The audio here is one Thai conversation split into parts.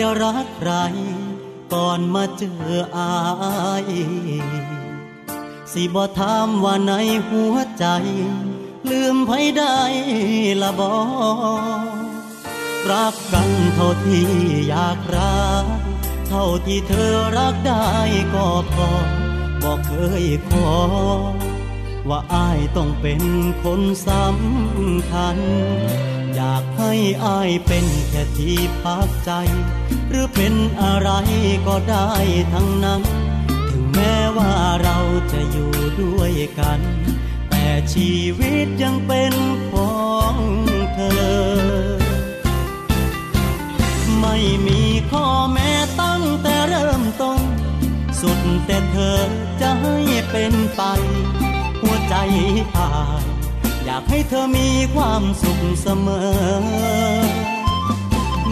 ยรักใคร ก่อนมาเจออาย สิบ่ถามว่าในหัวใจ ลืมไผได้ละบอรักกันเท่าที่อยากรัก เท่าที่เธอรักได้ก็พอบอกเคยขอ ว่าอายต้องเป็นคนสำคัญ อยากให้อายเป็นแค่ที่พักใจ หรือเป็นอะไรก็ได้ทั้งนั้น ถึงแม้ว่าเราจะอยู่ด้วยกัน แต่ชีวิตยังเป็นของเธอ ไม่มีข้อแม้ตั้งแต่เริ่มต้น สุดแต่เธอจะให้เป็นไป หัวใจอาย อยากให้เธอมีความสุขเสมอ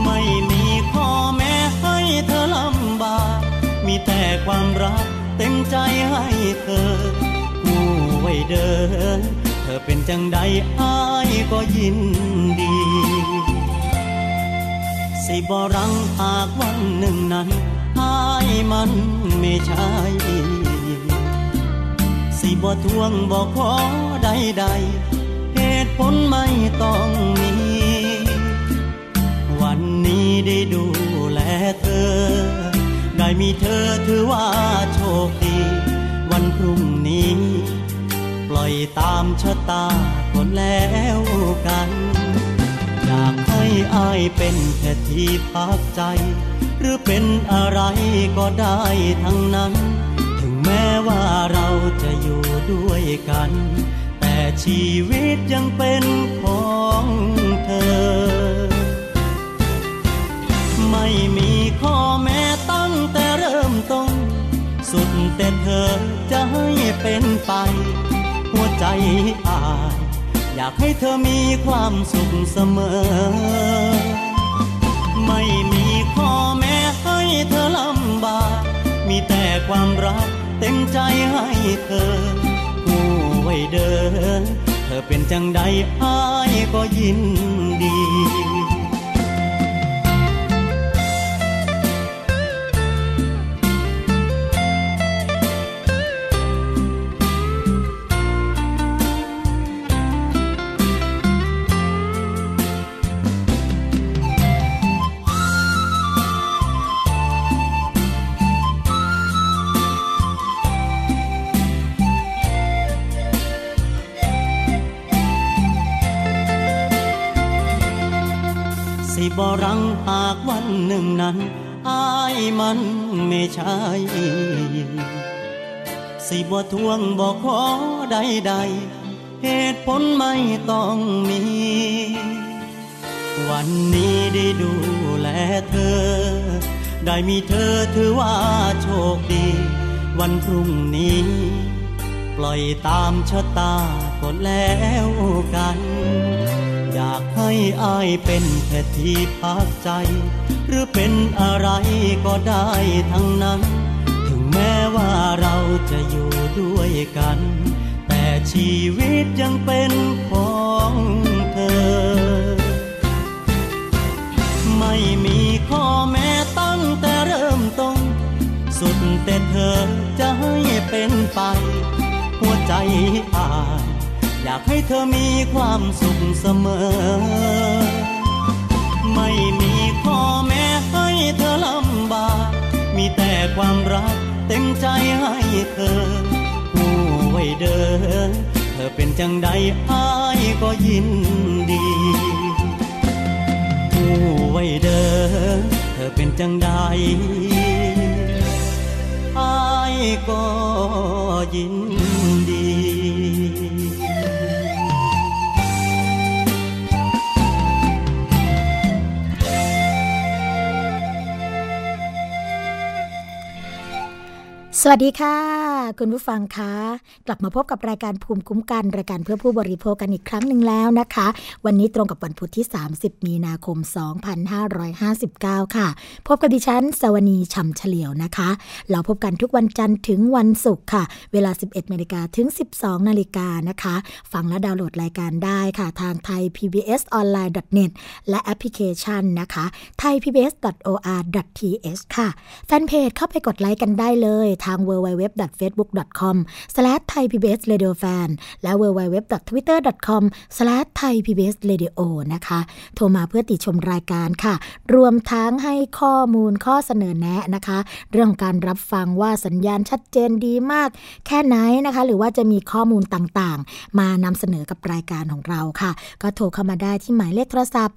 ไม่มีข้อแม้ให้เธอลำบาก มีแต่ความรักเต็มใจให้เธอผู้ไว้เดิน เธอเป็นจังใดอายก็ยินดี สิบรังหากวันหนึ่งนั้นอายมันไม่ใช่สิบ่ทวงบ่ขอใดๆ ผลไม่ต้องมี วันนี้ได้ดูแลเธอ ได้มีเธอถือว่าโชคดี วันพรุ่งนี้ ปล่อยตามชะตาคนแล้วกัน อยากให้อายเป็นแค่ที่พักใจ หรือเป็นอะไรก็ได้ทั้งนั้น ถึงแม้ว่าเราจะอยู่ด้วยกัน ชีวิตยังเป็นของเธอ ไม่มีข้อแม้ตั้งแต่เริ่มต้น สุดแต่เธอจะให้เป็นไป หัวใจอายอยากให้เธอมีความสุขเสมอ ไม่มีข้อแม้ให้เธอลำบาก มีแต่ความรักเต็มใจให้เธอผู้ ไว้เดินเธอเป็นจังใดอายก็ยินดี หนึ่งนั้นอายมันไม่ใช่สิบ่ทวงบ่ขอใดๆเหตุผลไม่ต้องมี วันนี้ได้ดูแลเธอ ได้มีเธอถือว่าโชคดี วันพรุ่งนี้ ปล่อยตามชะตาก็แล้วกันากให้อายเป็นแค่ที่พักใจ หรือเป็นอะไรก็ได้ทั้งนั้น ถึงแม้ว่าเราจะอยู่ด้วยกัน แต่ชีวิตยังเป็นของเธอ ไม่มีข้อแม้ตั้งแต่เริ่มต้น สุดแต่เธอจะให้เป็นไป หัวใจอาย อยากให้เธอมีความสุขเสมอ ไม่มีข้อแม้ให้เธอลำบาก มีแต่ความรักเต็มใจให้เธอผู้ไว้เดินเธอเป็นจังใดอายก็ยินดีผู้ไว้เดินเธอเป็นจังใดอายก็ยินดี สวัสดีค่ะ คุณผู้ฟังคะ กลับมาพบกับรายการภูมิคุ้มกัน รายการเพื่อผู้บริโภคกันอีกครั้งหนึ่งแล้วนะคะ วันนี้ตรงกับวันพุธที่ 30 มีนาคม 2559 ค่ะ พบกับดิฉันสวนีชัมเฉลียวนะคะ เราพบกันทุกวันจันทร์ถึงวันศุกร์ค่ะ เวลา 11นาฬิกาถึง 12นาฬิกานะคะ ฟังและดาวน์โหลดรายการได้ค่ะ ทางไทย PBS online net และแอปพลิเคชันนะคะ thai pbs or th ค่ะ fan page เข้าไปกดไลค์กันได้เลยทาง www.facebook.com/thaipbsradiofan และ www.twitter.com/thaipbsradio นะคะ โทรมาเพื่อติชมรายการค่ะ รวมทั้งให้ข้อมูลข้อเสนอแนะนะคะ เรื่องของการรับฟังว่าสัญญาณชัดเจนดีมาก แค่ไหนนะคะ หรือว่าจะมีข้อมูลต่างๆ มานำเสนอกับรายการของเราค่ะ ก็โทรเข้ามาได้ที่หมายเลขโทรศัพท์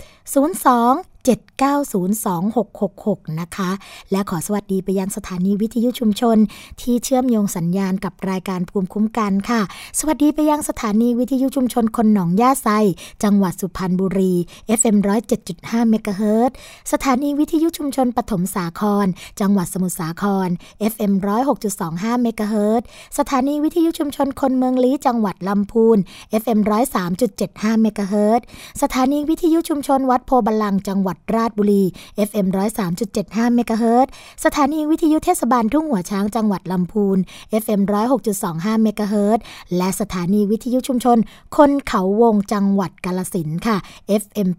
02 7902666 นะคะ และขอสวัสดีไปยังสถานีวิทยุชุมชน ที่เชื่อมโยงสัญญาณกับรายการภูมิคุ้มกันค่ะ สวัสดีไปยังสถานีวิทยุชุมชนคนหนองย่าไซ จังหวัดสุพรรณบุรี FM 107.5เมกะเฮิรตสถานีวิทยุชุมชนปฐมสาคร จังหวัดสมุทรสาคร FM 106.25เมกะเฮิรตสถานีวิทยุชุมชนคนเมืองลี้จังหวัดลำพูน FM 103.75เมกะเฮิรตสถานีวิทยุชุมชนวัดโพบาลังจังหวัดราชบุรี FM 103.75เมกะเฮิรตสถานีวิทยุเทศบาลทุ่งหัวช้างจังหวัดลำพูน FM 106.25เมกะเฮิรตและสถานีวิทยุชุมชน คนเขาวงจังหวัดกาลสินค่ะ FM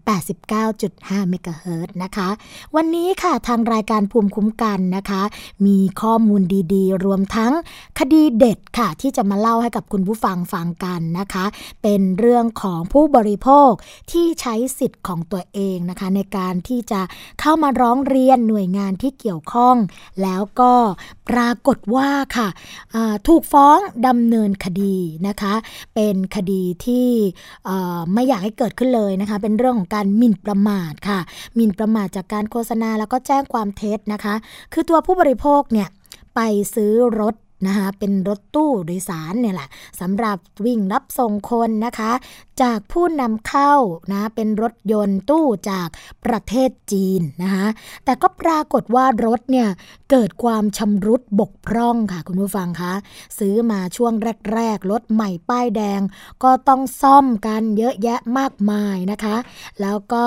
89.5เมกะเฮิรตนะคะ วันนี้ค่ะทางรายการภูมิคุ้มกันนะคะ มีข้อมูลดีๆ รวมทั้งคดีเด็ดค่ะ ที่จะมาเล่าให้กับคุณผู้ฟังฟังกันนะคะ เป็นเรื่องของผู้บริโภคที่ใช้สิทธิ์ของตัวเองนะคะ ในการที่จะเข้ามาร้องเรียนหน่วยงานที่เกี่ยวข้อง แล้วก็ปรากฏว่าค่ะถูกฟ้องดำเนินคดีนะคะ เป็นคดีที่ไม่อยากให้เกิดขึ้นเลยนะคะ เป็นเรื่องของการหมิ่นประมาทค่ะหมิ่นประมาทจากการโฆษณาแล้วก็แจ้งความเท็จนะคะ คือตัวผู้บริโภคเนี่ยไปซื้อรถ นะคะเป็นรถตู้โดยสารเนี่ยแหละสำหรับวิ่งรับส่งคนนะคะ จากผู้นำเข้านะเป็นรถยนต์ตู้จากประเทศจีนนะคะแต่ก็ปรากฏว่ารถเนี่ยเกิดความชำรุดบกพร่องค่ะคุณผู้ฟังคะซื้อมาช่วงแรกๆรถใหม่ป้ายแดง ก็ต้องซ่อมกันเยอะแยะมากมายนะคะ แล้วก็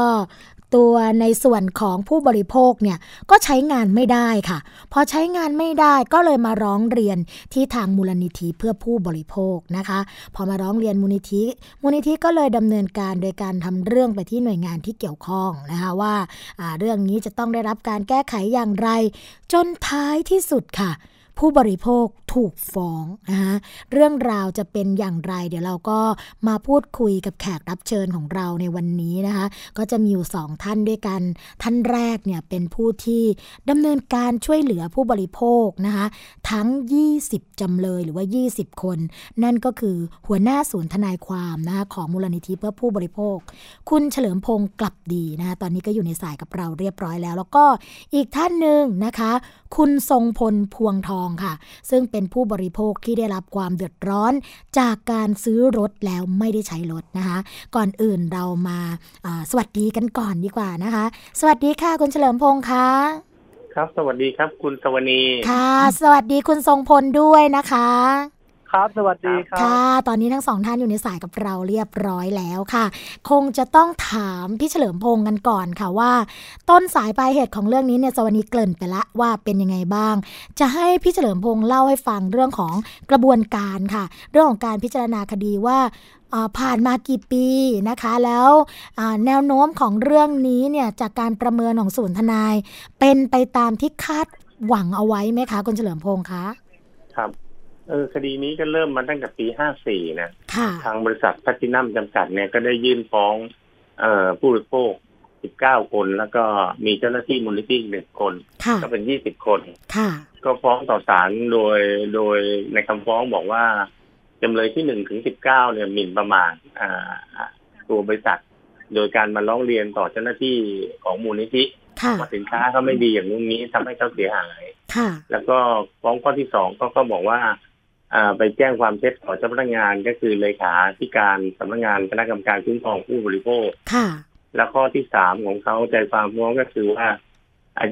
ตัวในส่วนของผู้บริโภคเนี่ยก็ใช้งานไม่ได้ค่ะ พอใช้งานไม่ได้ก็เลยมาร้องเรียนที่ทางมูลนิธิเพื่อผู้บริโภคนะคะ พอมาร้องเรียนมูลนิธิ มูลนิธิก็เลยดำเนินการโดยการทำเรื่องไปที่หน่วยงานที่เกี่ยวข้องนะคะว่าเรื่องนี้จะต้องได้รับการแก้ไขอย่างไร จนท้ายที่สุดค่ะ ผู้บริโภคถูกฟ้องนะคะเรื่องราวจะเป็นอย่างไร เดี๋ยวเราก็มาพูดคุยกับแขกรับเชิญของเราในวันนี้นะคะก็จะมีอยู่สองท่านด้วยกัน ท่านแรกเนี่ยเป็นผู้ที่ดำเนินการช่วยเหลือผู้บริโภคนะคะทั้ง 20 จำเลยหรือว่า 20 คน นั่นก็คือหัวหน้าศูนย์ทนายความนะคะของมูลนิธิเพื่อผู้บริโภค คุณเฉลิมพงศ์กลับดีนะคะตอนนี้ก็อยู่ในสายกับเราเรียบร้อยแล้ว แล้วก็อีกท่านหนึ่งนะคะ คุณทรงพลพวงทองค่ะ ซึ่งเป็นผู้บริโภคที่ได้รับความเดือดร้อน จากการซื้อรถแล้วไม่ได้ใช้รถนะคะ ก่อนอื่นเรามาสวัสดีกันก่อนดีกว่านะคะ สวัสดีค่ะคุณเฉลิมพงศ์คะครับ สวัสดีครับ คุณสวนีค่ะ สวัสดีคุณทรงพลด้วยนะคะ ครับ สวัสดีครับ ค่ะ ตอนนี้ทั้งสองท่านอยู่ในสายกับเราเรียบร้อยแล้วค่ะ คงจะต้องถามพี่เฉลิมพงศ์กันก่อนค่ะว่า ต้นสายปลายเหตุของเรื่องนี้เนี่ยสวัสดีเกริ่นไปละว่าเป็นยังไงบ้าง จะให้พี่เฉลิมพงศ์เล่าให้ฟังเรื่องของกระบวนการค่ะ เรื่องของการพิจารณาคดีว่าผ่านมากี่ปีนะคะ แล้วแนวโน้มของเรื่องนี้เนี่ยจากการประเมินของศูนย์ทนาย เป็นไปตามที่คาดหวังเอาไว้ไหมคะคุณเฉลิมพงศ์คะครับ เออคดีนี้ก็เริ่มมาตั้งแต่ปีห้าสี่นะทางบริษัทพัตินัมจำกัดเนี่ยก็ได้ยื่นฟ้อง เอ่อผู้บริโภคสิบเก้าคน แล้วก็มีเจ้าหน้าที่มูลนิธิหนึ่งคน ก็เป็นยี่สิบคนก็ฟ้องต่อศาลโดยโดยในคำฟ้องบอกว่าจำเลยที่หนึ่งถึงสิบเก้าเนี่ยหมิ่นประมาทอ่าตัวบริษัท โดยการมาร้องเรียนต่อเจ้าหน้าที่ของมูลนิธิว่าสินค้าเขาไม่ดีอย่างนู้นนี้ทำให้เขาเสียหายแล้วก็ฟ้องข้อที่สองก็ก็บอกว่า ไปแจ้งความเท็จต่อเจ้าพนักงานก็คือเลขาธิการสำนักงานคณะกรรมการคุ้มครองผู้บริโภคค่ะ แล้วข้อที่สามของเขาใจความฟ้องก็คือว่า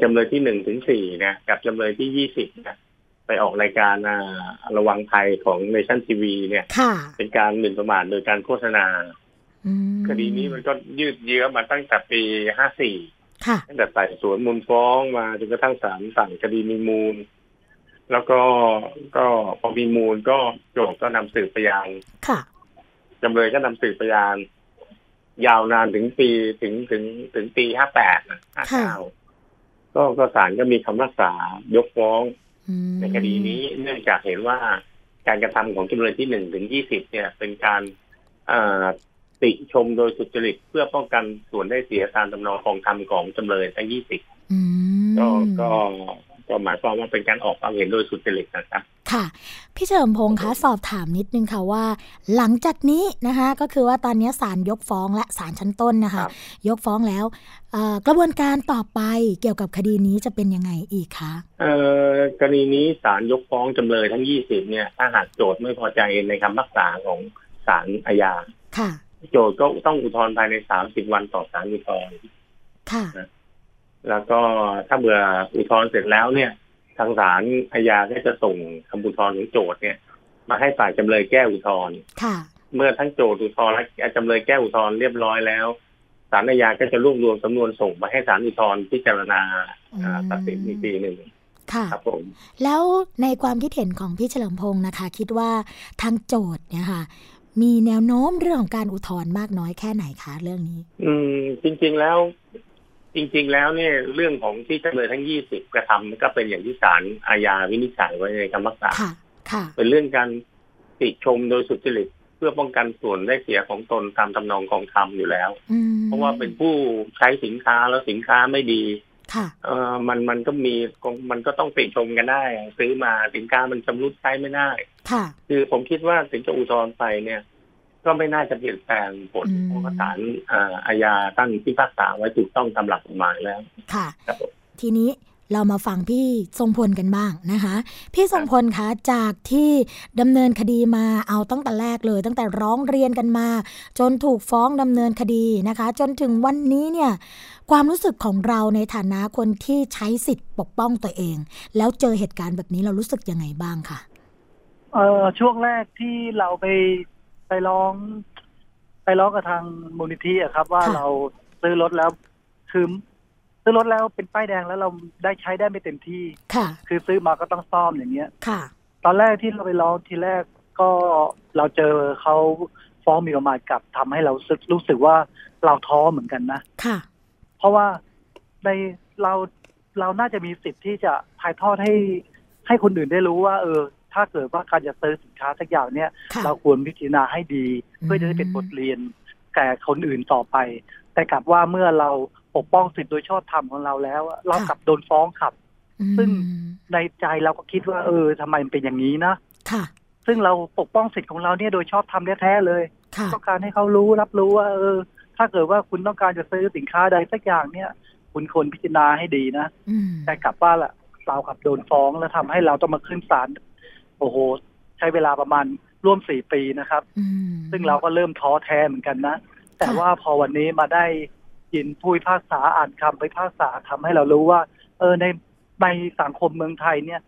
จำเลยที่หนึ่งถึงสี่เนี่ยกับจำเลยที่ยี่สิบเนี่ยไปออกรายการระวังภัยของเนชั่นทีวีเนี่ยเป็นการหมิ่นประมาทโดยการโฆษณาคดีนี้มันก็ยืดเยื้อมาตั้งแต่ปีห้าสี่ตั้งแต่ไต่สวนมูลฟ้องมาจนกระทั่งศาลสั่งคดีมีมูล แล้วก็ก็พอมีมูลก็โจทก์ก็นำสืบพยานจำเลยก็นำสืบพยาน ยาวนานถึงปีถึงถึงถึงปีห้าแปดห้าเก้าก็ก็ศาลก็มีคำรักษายกฟ้องในคดีนี้เนื่องจากเห็นว่าการกระทำของจำเลยที่หนึ่งถึงยี่สิบเนี่ย เป็นการติชมโดยสุจริตเพื่อป้องกันส่วนได้เสียตามจำนองของธรรมของจำเลยทั้งยี่สิบก็ก็ ก็หมายความว่าเป็นการออกความเห็นโดยสุจริตนะครับ ค่ะ พี่เฉลิมพงศ์คะสอบถามนิดนึงค่ะว่า หลังจากนี้นะคะ ก็คือว่าตอนนี้ศาลยกฟ้องและศาลชั้นต้นนะคะ ยกฟ้องแล้วกระบวนการต่อไปเกี่ยวกับคดีนี้จะเป็นยังไงอีกคะเอ่อกรณีนี้ศาลยกฟ้องจำเลยทั้งยี่สิบเนี่ย ถ้าหากโจทย์ไม่พอใจในคำพักษาของศาลอาญาค่ะ โจทย์ก็ต้องอุทธรณ์ภายในสามสิบวันต่อศาลอุทธรณ์ค่ะ แล้วก็ถ้าเบื่ออุทธรณ์เสร็จแล้วเนี่ย ทางศาลอาญาก็จะส่งคำอุทธรณ์ของโจทย์เนี่ย มาให้ฝ่ายจำเลยแก้อุทธรณ์ค่ะเมื่อทั้งโจทย์อุทธรณ์และจำเลยแก้อุทธรณ์เรียบร้อยแล้วศาลอาญาก็จะรวบรวมสำนวนส่งมาให้ศาลอุทธรณ์พิจารณาตัดสินอีกทีหนึ่งค่ะครับผมแล้วในความคิดเห็นของพี่เฉลิมพงศ์นะคะ คิดว่าทางโจทย์เนี่ยค่ะ มีแนวโน้มเรื่องของการอุทธรณ์มากน้อยแค่ไหนคะเรื่องนี้ อืมจริง ๆแล้ว จริงๆแล้วเนี่ยเรื่องของที่จำเลยทั้งยี่สิบกระทำก็เป็นอย่างที่ศาลอาญาวินิจฉัยไว้ในคำพักษาค่ะค่ะเป็นเรื่องการติชมโดยสุจริตเพื่อป้องกันส่วนได้เสียของตนตามทำนองของธรรมอยู่แล้ว เพราะว่าเป็นผู้ใช้สินค้าแล้วสินค้าไม่ดีค่ะเออมันมันก็มีมันก็ต้องติชมกันได้ ซื้อมาสินค้ามันชำรุดใช้ไม่ได้ค่ะคือผมคิดว่าถึงจะอุทธรณ์ไปเนี่ย ก็ไม่น่าจะเปลี่ยนแปลงผลเพราะศาลอาญาตั้งที่พักษาไว้ถูกต้องตามหลักกฎหมายแล้ว ค่ะ ทีนี้เรามาฟังพี่ทรงพลกันบ้างนะคะ พี่ทรงพลคะจากที่ดำเนินคดีมาเอาตั้งแต่แรกเลย ตั้งแต่ร้องเรียนกันมา จนถูกฟ้องดำเนินคดีนะคะ จนถึงวันนี้เนี่ย ความรู้สึกของเราในฐานะคนที่ใช้สิทธิ์ปกป้องตัวเอง แล้วเจอเหตุการณ์แบบนี้เรารู้สึกยังไงบ้างคะเออช่วงแรกที่เราไป ไปร้อง ไปร้องกับทางมูลนิธิอะครับ ว่าเราซื้อรถแล้วคือซื้อรถแล้วเป็นป้ายแดงแล้วเราได้ใช้ได้ไม่เต็มที่ ค่ะ คือซื้อมาก็ต้องซ่อมอย่างเงี้ย ค่ะ ตอนแรกที่เราไปร้องทีแรกก็เราเจอเขาฟ้องมีประมาทกับทำให้เราสึกรู้สึกว่าเราท้อเหมือนกันนะ ค่ะ เพราะว่าในเราเราน่าจะมีสิทธิ์ที่จะถ่ายทอดให้ให้คนอื่นได้รู้ว่า เออ ถ้าเกิดว่าการจะซื้อสินค้าสักอย่างเนี่ย เราควรพิจารณาให้ดี เพื่อจะได้เป็นบทเรียนแก่คนอื่นต่อไป แต่กลับว่าเมื่อเราปกป้องสิทธิโดยชอบธรรมของเราแล้ว เรากลับโดนฟ้องขับ ซึ่งในใจเราก็คิดว่า เออทำไมมันเป็นอย่างนี้นะค่ะซึ่งเราปกป้องสิทธิของเราเนี่ยโดยชอบธรรมแท้ๆเลยต้องการให้เขารู้รับรู้ว่าเออ ถ้าเกิดว่าคุณต้องการจะซื้อสินค้าใดสักอย่างเนี่ย คุณควรพิจารณาให้ดีนะแต่กลับว่าล่ะเราขับโดนฟ้องแล้วทำให้เราต้องมาขึ้นศาล โอ้โห ใช้เวลาประมาณร่วมสี่ปีนะครับ ซึ่งเราก็เริ่มท้อแท้เหมือนกันนะ แต่ว่าพอวันนี้มาได้ยินผู้พิพากษาอ่านคำพิพากษาทำให้เรารู้ว่า เออในในสังคมเมืองไทยเนี่ย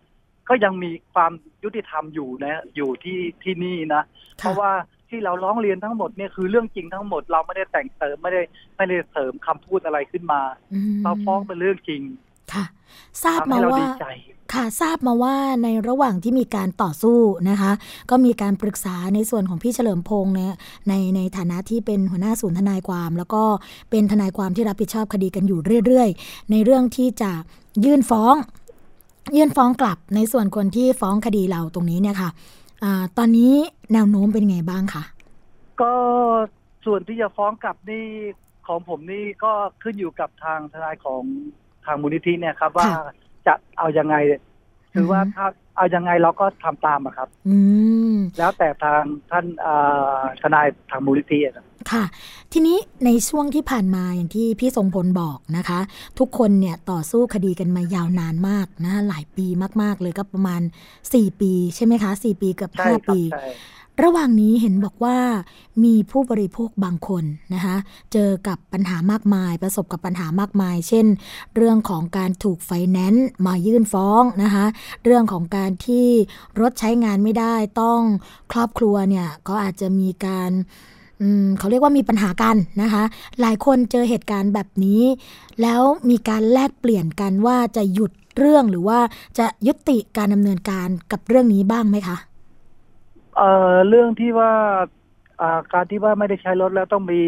ก็ยังมีความยุติธรรมอยู่นะ อยู่ที่ที่นี่นะ เพราะว่าที่เราร้องเรียนทั้งหมดเนี่ยคือเรื่องจริงทั้งหมดเราไม่ได้แต่งเติมไม่ได้ไม่ได้เสริมคำพูดอะไรขึ้นมา เราฟ้องเป็นเรื่องจริง ค่ะ ทราบมาว่า ค่ะทราบมาว่าในระหว่างที่มีการต่อสู้นะคะ ก็มีการปรึกษาในส่วนของพี่เฉลิมพงษ์เนี่ยในในฐานะที่เป็นหัวหน้าศูนย์ทนายความ แล้วก็เป็นทนายความที่รับผิดชอบคดีกันอยู่เรื่อย ๆ ในเรื่องที่จะยื่นฟ้อง ยื่นฟ้องกลับในส่วนคนที่ฟ้องคดีเราตรงนี้เนี่ยค่ะอตอนนี้แนวโน้มเป็นไงบ้างคะก็ส่วนที่จะฟ้องกลับนี่ของผมนี่ก็ขึ้นอยู่กับทางทนายของทางมูลนิธิเนี่ยครับว่า จะเอายังไงคือว่าถ้าเอายังไงเราก็ทำตามอะครับ อืมแล้วแต่ทางท่านทนายทางมูลนิธิค่ะ ทีนี้ในช่วงที่ผ่านมาอย่างที่พี่ทรงพลบอกนะคะ ทุกคนเนี่ยต่อสู้คดีกันมายาวนานมากนะหลายปีมาก ๆ เลยก็ประมาณ 4 ปีใช่ไหมคะ 4 ปีกับ 5 ปี ระหว่างนี้เห็นบอกว่ามีผู้บริโภคบางคนนะคะเจอกับปัญหามากมาย ประสบกับปัญหามากมาย เช่น เรื่องของการถูกไฟแนนซ์มายื่นฟ้องนะคะเรื่องของการที่รถใช้งานไม่ได้ต้องครอบครัวเนี่ยก็อาจจะมีการเขาเรียกว่ามีปัญหากันนะคะ หลายคนเจอเหตุการณ์แบบนี้ แล้วมีการแลกเปลี่ยนกันว่าจะหยุดเรื่องหรือว่าจะยุติการดำเนินการกับเรื่องนี้บ้างไหมคะ เอ่อเรื่องที่ว่าอ่าการที่ว่าไม่ได้ใช้รถแล้วต้องมี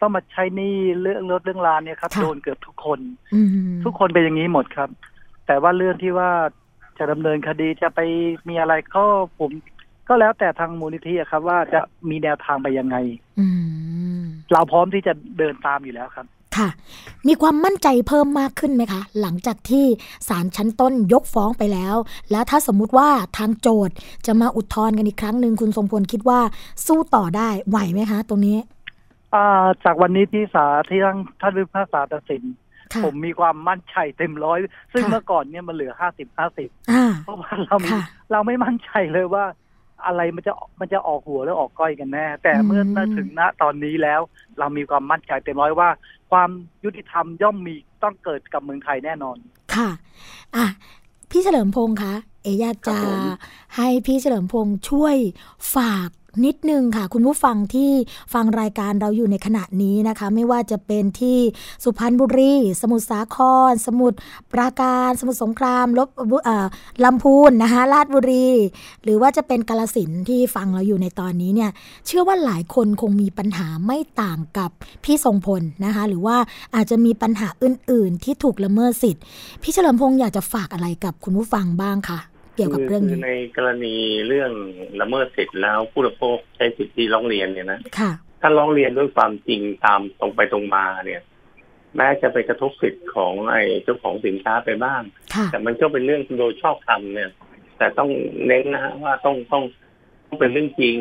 ต้องมาใช้นี่เรื่องรถเรื่องลานเนี่ยครับโดนเกือบทุกคนทุกคนเป็นอย่างนี้หมดครับ แต่ว่าเรื่องที่ว่าจะดำเนินคดีจะไปมีอะไรก็ผม ก็แล้วแต่ทางมูลนิธิครับ ว่าจะมีแนวทางไปยังไงเราพร้อมที่จะเดินตามอยู่แล้วครับ ค่ะ มีความมั่นใจเพิ่มมากขึ้นไหมคะ หลังจากที่ศาลชั้นต้นยกฟ้องไปแล้ว แล้วถ้าสมมุติว่าทางโจทย์จะมาอุทธรณ์กันอีกครั้งหนึ่งคุณทรงพลคิดว่าสู้ต่อได้ไหวไหมคะ ตรงนี้จากวันนี้ที่ศาลที่ท่านท่านวิพากษาตัดสินผมมีความมั่นใจเต็มร้อย ซึ่งเมื่อก่อนเนี่ยมันเหลือห้าสิบห้าสิบเพราะว่าเราเราไม่มั่นใจเลยว่า อะไรมันจะมันจะออกหัวหรือออกก้อยกันแน่ แต่เมื่อมาถึงณตอนนี้แล้ว เรามีความมั่นใจเต็มร้อยว่า ความยุติธรรมย่อมมีต้องเกิดกับเมืองไทยแน่นอน ค่ะอะพี่เฉลิมพงษ์คะเออยากจะให้พี่เฉลิมพงษ์ช่วยฝาก นิดนึงค่ะ คุณผู้ฟังที่ฟังรายการเราอยู่ในขณะนี้นะคะ ไม่ว่าจะเป็นที่สุพรรณบุรี สมุทรสาคร สมุทรปราการ สมุทรสงครามลบลำพูนนะคะราชบุรี หรือว่าจะเป็นกาลสินที่ฟังเราอยู่ในตอนนี้เนี่ยเชื่อว่าหลายคนคงมีปัญหาไม่ต่างกับพี่ทรงพลนะคะ หรือว่าอาจจะมีปัญหาอื่น ๆ ที่ถูกละเมิดสิทธิ์พี่เฉลิมพงษ์อยากจะฝากอะไรกับคุณผู้ฟังบ้างคะ เกี่ยวกับเรื่องนี้ในกรณีเรื่องละเมิดสิทธิ์แล้วผู้บริโภคใช้สิทธิร้องเรียนเนี่ยนะถ้าร้องเรียนด้วยความจริงตามตรงไปตรงมาเนี่ย แม้จะไปกระทบสิทธิ์ของไอ้เจ้าของสินค้าไปบ้าง แต่มันก็เป็นเรื่องโดยชอบธรรมเนี่ย แต่ต้องเน้นนะฮะว่าต้องต้องต้องเป็นเรื่องจริง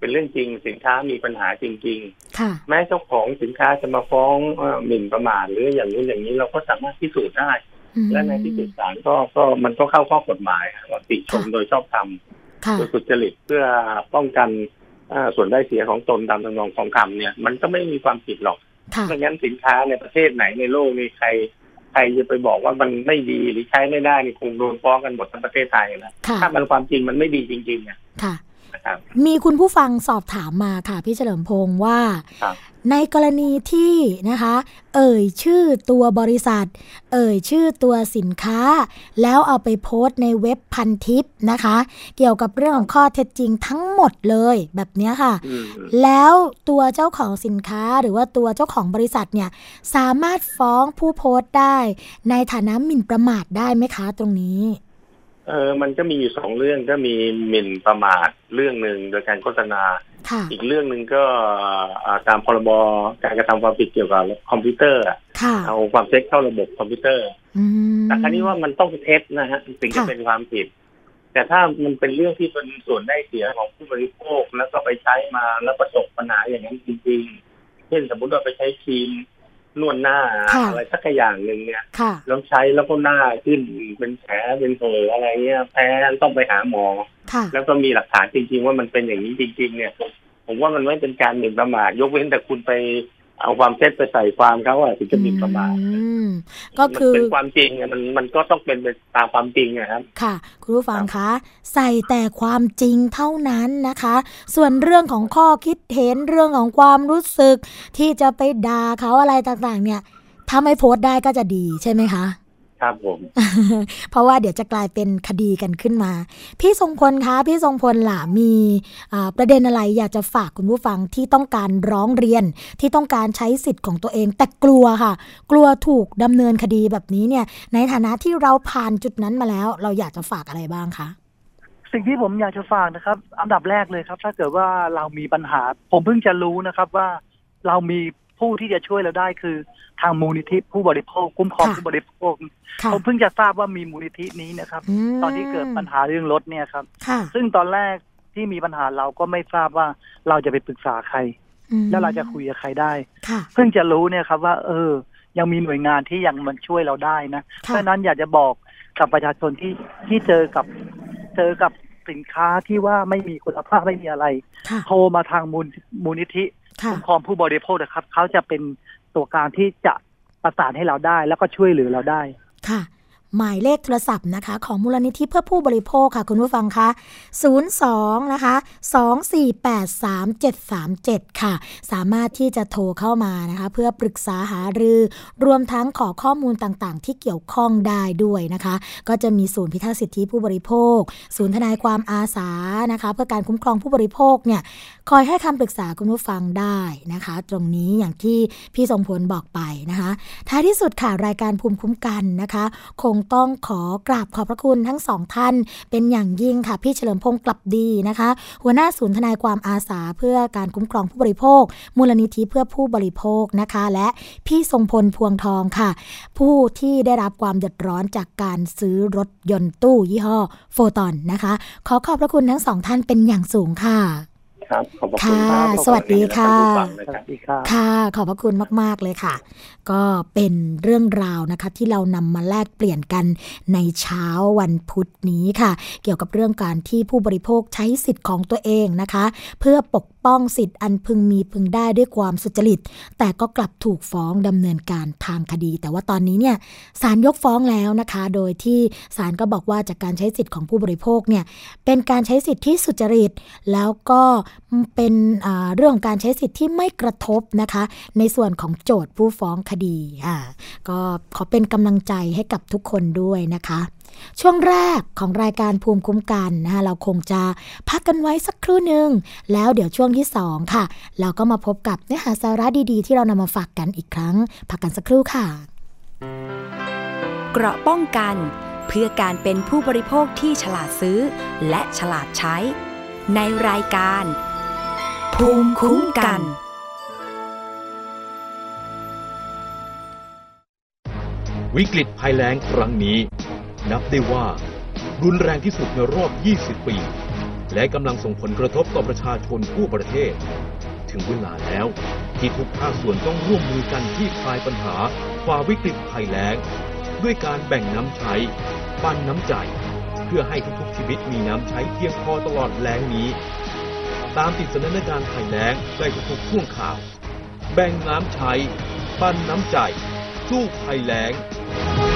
เป็นเรื่องจริงสินค้ามีปัญหาจริงๆแม้เจ้าของสินค้าจะมาฟ้องหมิ่นประมาทหรืออย่างนู้นอย่างนี้เราก็สามารถพิสูจน์ได้ และในที่สุดศาลก็ก็มันก็เข้าข้อกฎหมายว่าติชมโดยชอบธรรมโดยสุจริตเพื่อป้องกันส่วนได้เสียของตนตามตำนองของคำเนี่ย มันก็ไม่มีความผิดหรอกเพราะงั้นสินค้าในประเทศไหนในโลกมีใครใครจะไปบอกว่ามันไม่ดีหรือใช้ไม่ได้นี่คงโดนฟ้องกันหมดทั้งประเทศไทยนะถ้ามันความจริงมันไม่ดีจริงๆเนี่ย มีคุณผู้ฟังสอบถามมาค่ะพี่เฉลิมพงศ์ว่า ในกรณีที่นะคะ เอ่ยชื่อตัวบริษัท เอ่ยชื่อตัวสินค้า แล้วเอาไปโพสต์ในเว็บพันทิปนะคะ เกี่ยวกับเรื่องของข้อเท็จจริงทั้งหมดเลยแบบนี้ค่ะ แล้วตัวเจ้าของสินค้าหรือว่าตัวเจ้าของบริษัทเนี่ยสามารถฟ้องผู้โพสต์ได้ ในฐานะหมิ่นประมาทได้ไหมคะตรงนี้ เออมันก็มีอยู่สองเรื่องก็มีหมิ่นประมาทเรื่องหนึ่งโดยการโฆษณา อีกเรื่องหนึ่งก็ตามพรบการกระทำความผิดเกี่ยวกับคอมพิวเตอร์เอาความเท็จเข้าระบบคอมพิวเตอร์แต่คราวนี้ว่ามันต้องเท็จนะฮะถึงจะเป็นความผิด แต่ถ้ามันเป็นเรื่องที่เป็นส่วนได้เสียของผู้บริโภคแล้วก็ไปใช้มาแล้วประสบปัญหาอย่างนั้นจริงๆ เช่นสมมติว่าไปใช้ครีม นวดหน้าอะไรสักอย่างหนึ่งเนี่ยแล้วใช้แล้วก็หน้าขึ้นเป็นแผลเป็นเผลออะไรเงี้ยแพ้ต้องไปหาหมอ แล้วก็มีหลักฐานจริง ๆ ว่ามันเป็นอย่างนี้จริง ๆ เนี่ย ผมว่ามันไม่เป็นการหมิ่นประมาทยกเว้นแต่คุณไป เอาความเท็จไปใส่ความเขาอะถึงจะมีประมาทก็คือเป็นความจริงอะมันมันก็ต้องเป็นไปตามความจริงนะครับ ค่ะ คุณผู้ฟังคะ ใส่แต่ความจริงเท่านั้นนะคะ ส่วนเรื่องของข้อคิดเห็นเรื่องของความรู้สึก ที่จะไปด่าเขาอะไรต่างๆ เนี่ยถ้าไม่โพสต์ได้ก็จะดีใช่ไหมคะ ครับผม เพราะว่าเดี๋ยวจะกลายเป็นคดีกันขึ้นมา พี่ทรงพลคะพี่ทรงพลล่ะมีประเด็นอะไรอยากจะฝากคุณผู้ฟังที่ต้องการร้องเรียนที่ต้องการใช้สิทธิ์ของตัวเอง แต่กลัวค่ะ กลัวถูกดำเนินคดีแบบนี้เนี่ย ในฐานะที่เราผ่านจุดนั้นมาแล้ว เราอยากจะฝากอะไรบ้างคะสิ่งที่ผมอยากจะฝากนะครับ อันดับแรกเลยครับ ถ้าเกิดว่าเรามีปัญหา ผมเพิ่งจะรู้นะครับว่าเรามี ผู้ที่จะช่วยเราได้คือทางมูลนิธิผู้บริโภคคุ้มครองผู้บริโภคผมเพิ่งจะทราบว่ามีมูลนิธินี้นะครับ ตอนที่เกิดปัญหาเรื่องรถเนี่ยครับ ซึ่งตอนแรกที่มีปัญหาเราก็ไม่ทราบว่าเราจะไปปรึกษาใคร แล้วเราจะคุยกับใครได้ เพิ่งจะรู้เนี่ยครับว่า เออ ยังมีหน่วยงานที่ยังมันช่วยเราได้นะเพราะนั้นอยากจะบอกกับประชาชนที่ที่เจอกับเจอกับสินค้าที่ว่าไม่มีคุณภาพไม่มีอะไร โทรมาทางมูลมูลนิธิ คุ้มครองผู้บริโภคนะครับเขาจะเป็นตัวกลางที่จะประสานให้เราได้ แล้วก็ช่วยเหลือเราได้ค่ะ หมายเลขโทรศัพท์นะคะ ของมูลนิธิเพื่อผู้บริโภคค่ะ คุณผู้ฟังคะ02นะคะ2483737 ค่ะ สามารถที่จะโทรเข้ามานะคะ เพื่อปรึกษาหารือ รวมทั้งขอข้อมูลต่างๆ ที่เกี่ยวข้องได้ด้วยนะคะ ก็จะมีศูนย์พิทักษ์สิทธิผู้บริโภค ศูนย์ทนายความอาสานะคะ เพื่อการคุ้มครองผู้บริโภคเนี่ย คอยให้คำปรึกษาคุณผู้ฟังได้นะคะ ตรงนี้อย่างที่พี่ทรงพลบอกไปนะคะ ท้ายที่สุดค่ะรายการภูมิคุ้มกันนะคะ คงต้องขอกราบขอบพระคุณทั้งสองท่าน เป็นอย่างยิ่งค่ะ พี่เฉลิมพงศ์กลับดีนะคะ หัวหน้าศูนย์ทนายความอาสาเพื่อการคุ้มครองผู้บริโภค มูลนิธิเพื่อผู้บริโภคนะคะ และพี่ทรงพลพวงทองค่ะ ผู้ที่ได้รับความเดือดร้อนจากการซื้อรถยนต์ตู้ยี่ห้อโฟตอนนะคะ ขอขอบพระคุณทั้งสองท่านเป็นอย่างสูงค่ะ ครับ ขอบคุณค่ะ สวัสดีค่ะ สวัสดีค่ะ ค่ะ ขอบพระคุณมาก ๆ เลยค่ะ ก็เป็นเรื่องราวนะคะ ที่เรานำมาแลกเปลี่ยนกันในเช้าวันพุธนี้ค่ะ เกี่ยวกับเรื่องการที่ผู้บริโภคใช้สิทธิ์ของตัวเองนะคะ เพื่อปก ป้องสิทธิ์อันพึงมีพึงได้ด้วยความสุจริต แต่ก็กลับถูกฟ้องดำเนินการทางคดี แต่ว่าตอนนี้เนี่ยศาลยกฟ้องแล้วนะคะ โดยที่ศาลก็บอกว่าจากการใช้สิทธิ์ของผู้บริโภคเนี่ยเป็นการใช้สิทธิ์ที่สุจริต แล้วก็เป็นเรื่องการใช้สิทธิ์ที่ไม่กระทบนะคะ ในส่วนของโจทย์ผู้ฟ้องคดีอ่าก็ขอเป็นกำลังใจให้กับทุกคนด้วยนะคะ ช่วงแรกของรายการภูมิคุ้มกันนะคะเราคงจะพักกันไว้สักครู่หนึ่งแล้วเดี๋ยวช่วงที่สองค่ะ เราก็มาพบกับเนื้อหาสาระดีๆ ที่เรานำมาฝากกันอีกครั้ง พักกันสักครู่ค่ะ เกราะป้องกัน เพื่อการเป็นผู้บริโภคที่ฉลาดซื้อ และฉลาดใช้ ในรายการ ภูมิคุ้มกันวิกฤตภัยแล้งครั้งนี้ นับได้ว่า รุนแรงที่สุดในรอบ 20 ปี และกำลังส่งผลกระทบต่อประชาชนทั่วประเทศ ถึงเวลาแล้วที่ทุกภาคส่วนต้องร่วมมือกันที่คลายปัญหาฝ่าวิกฤตภัยแล้ง ด้วยการแบ่งน้ำใช้ ปันน้ำใจ เพื่อให้ทุกๆชีวิตมีน้ำใช้เพียงพอตลอดแล้งนี้ ตามติดสถานการณ์ภัยแล้งได้ทุกช่วงข่าว แบ่งน้ำใช้ ปันน้ำใจ สู้ภัยแล้ง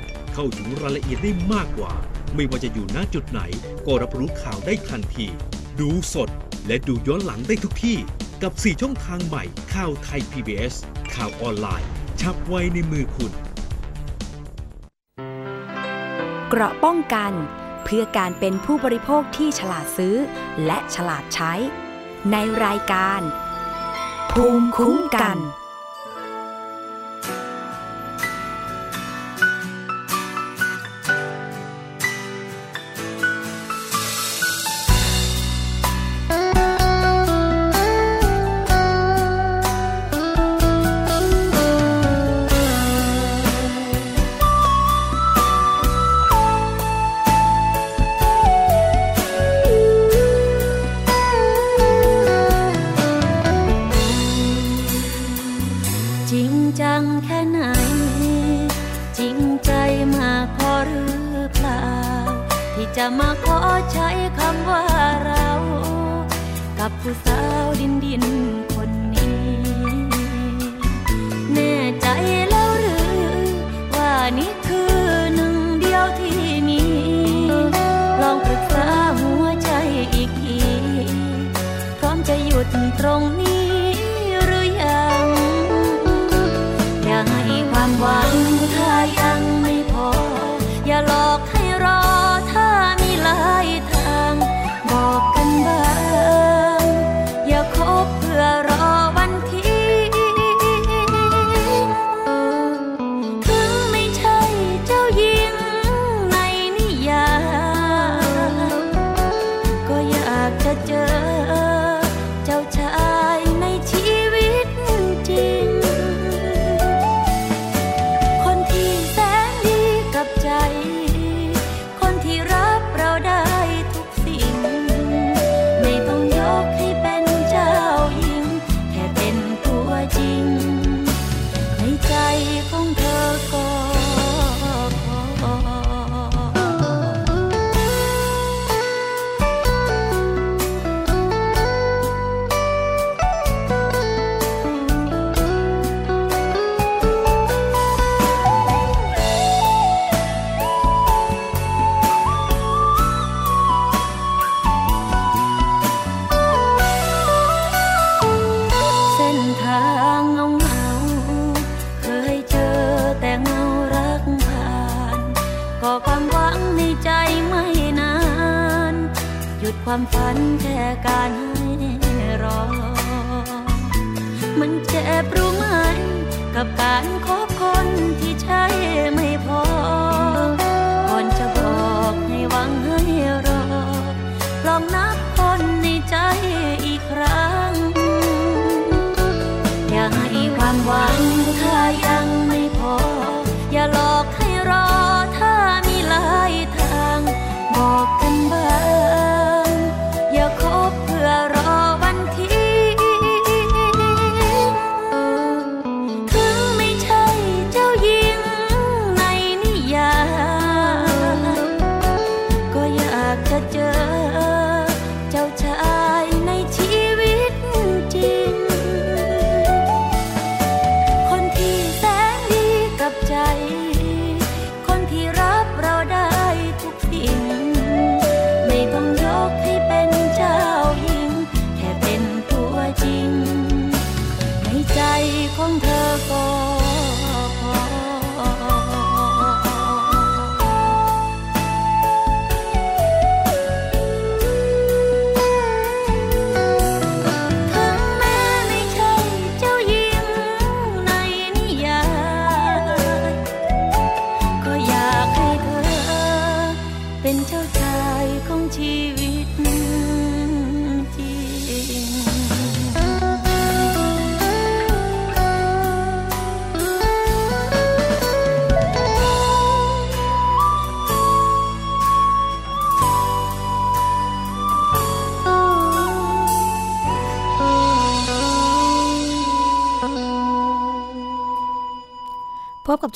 เข้าถึงรายละเอียดได้มากกว่า ไม่ว่าจะอยู่ณจุดไหน ก็รับรู้ข่าวได้ทันที ดูสดและดูย้อนหลังได้ทุกที่ กับ 4 ช่องทางใหม่ข่าวไทย PBS ข่าวออนไลน์ ชับไว้ในมือคุณ เกราะป้องกัน เพื่อการเป็นผู้บริโภคที่ฉลาดซื้อ และฉลาดใช้ ในรายการ ภูมิคุ้มกัน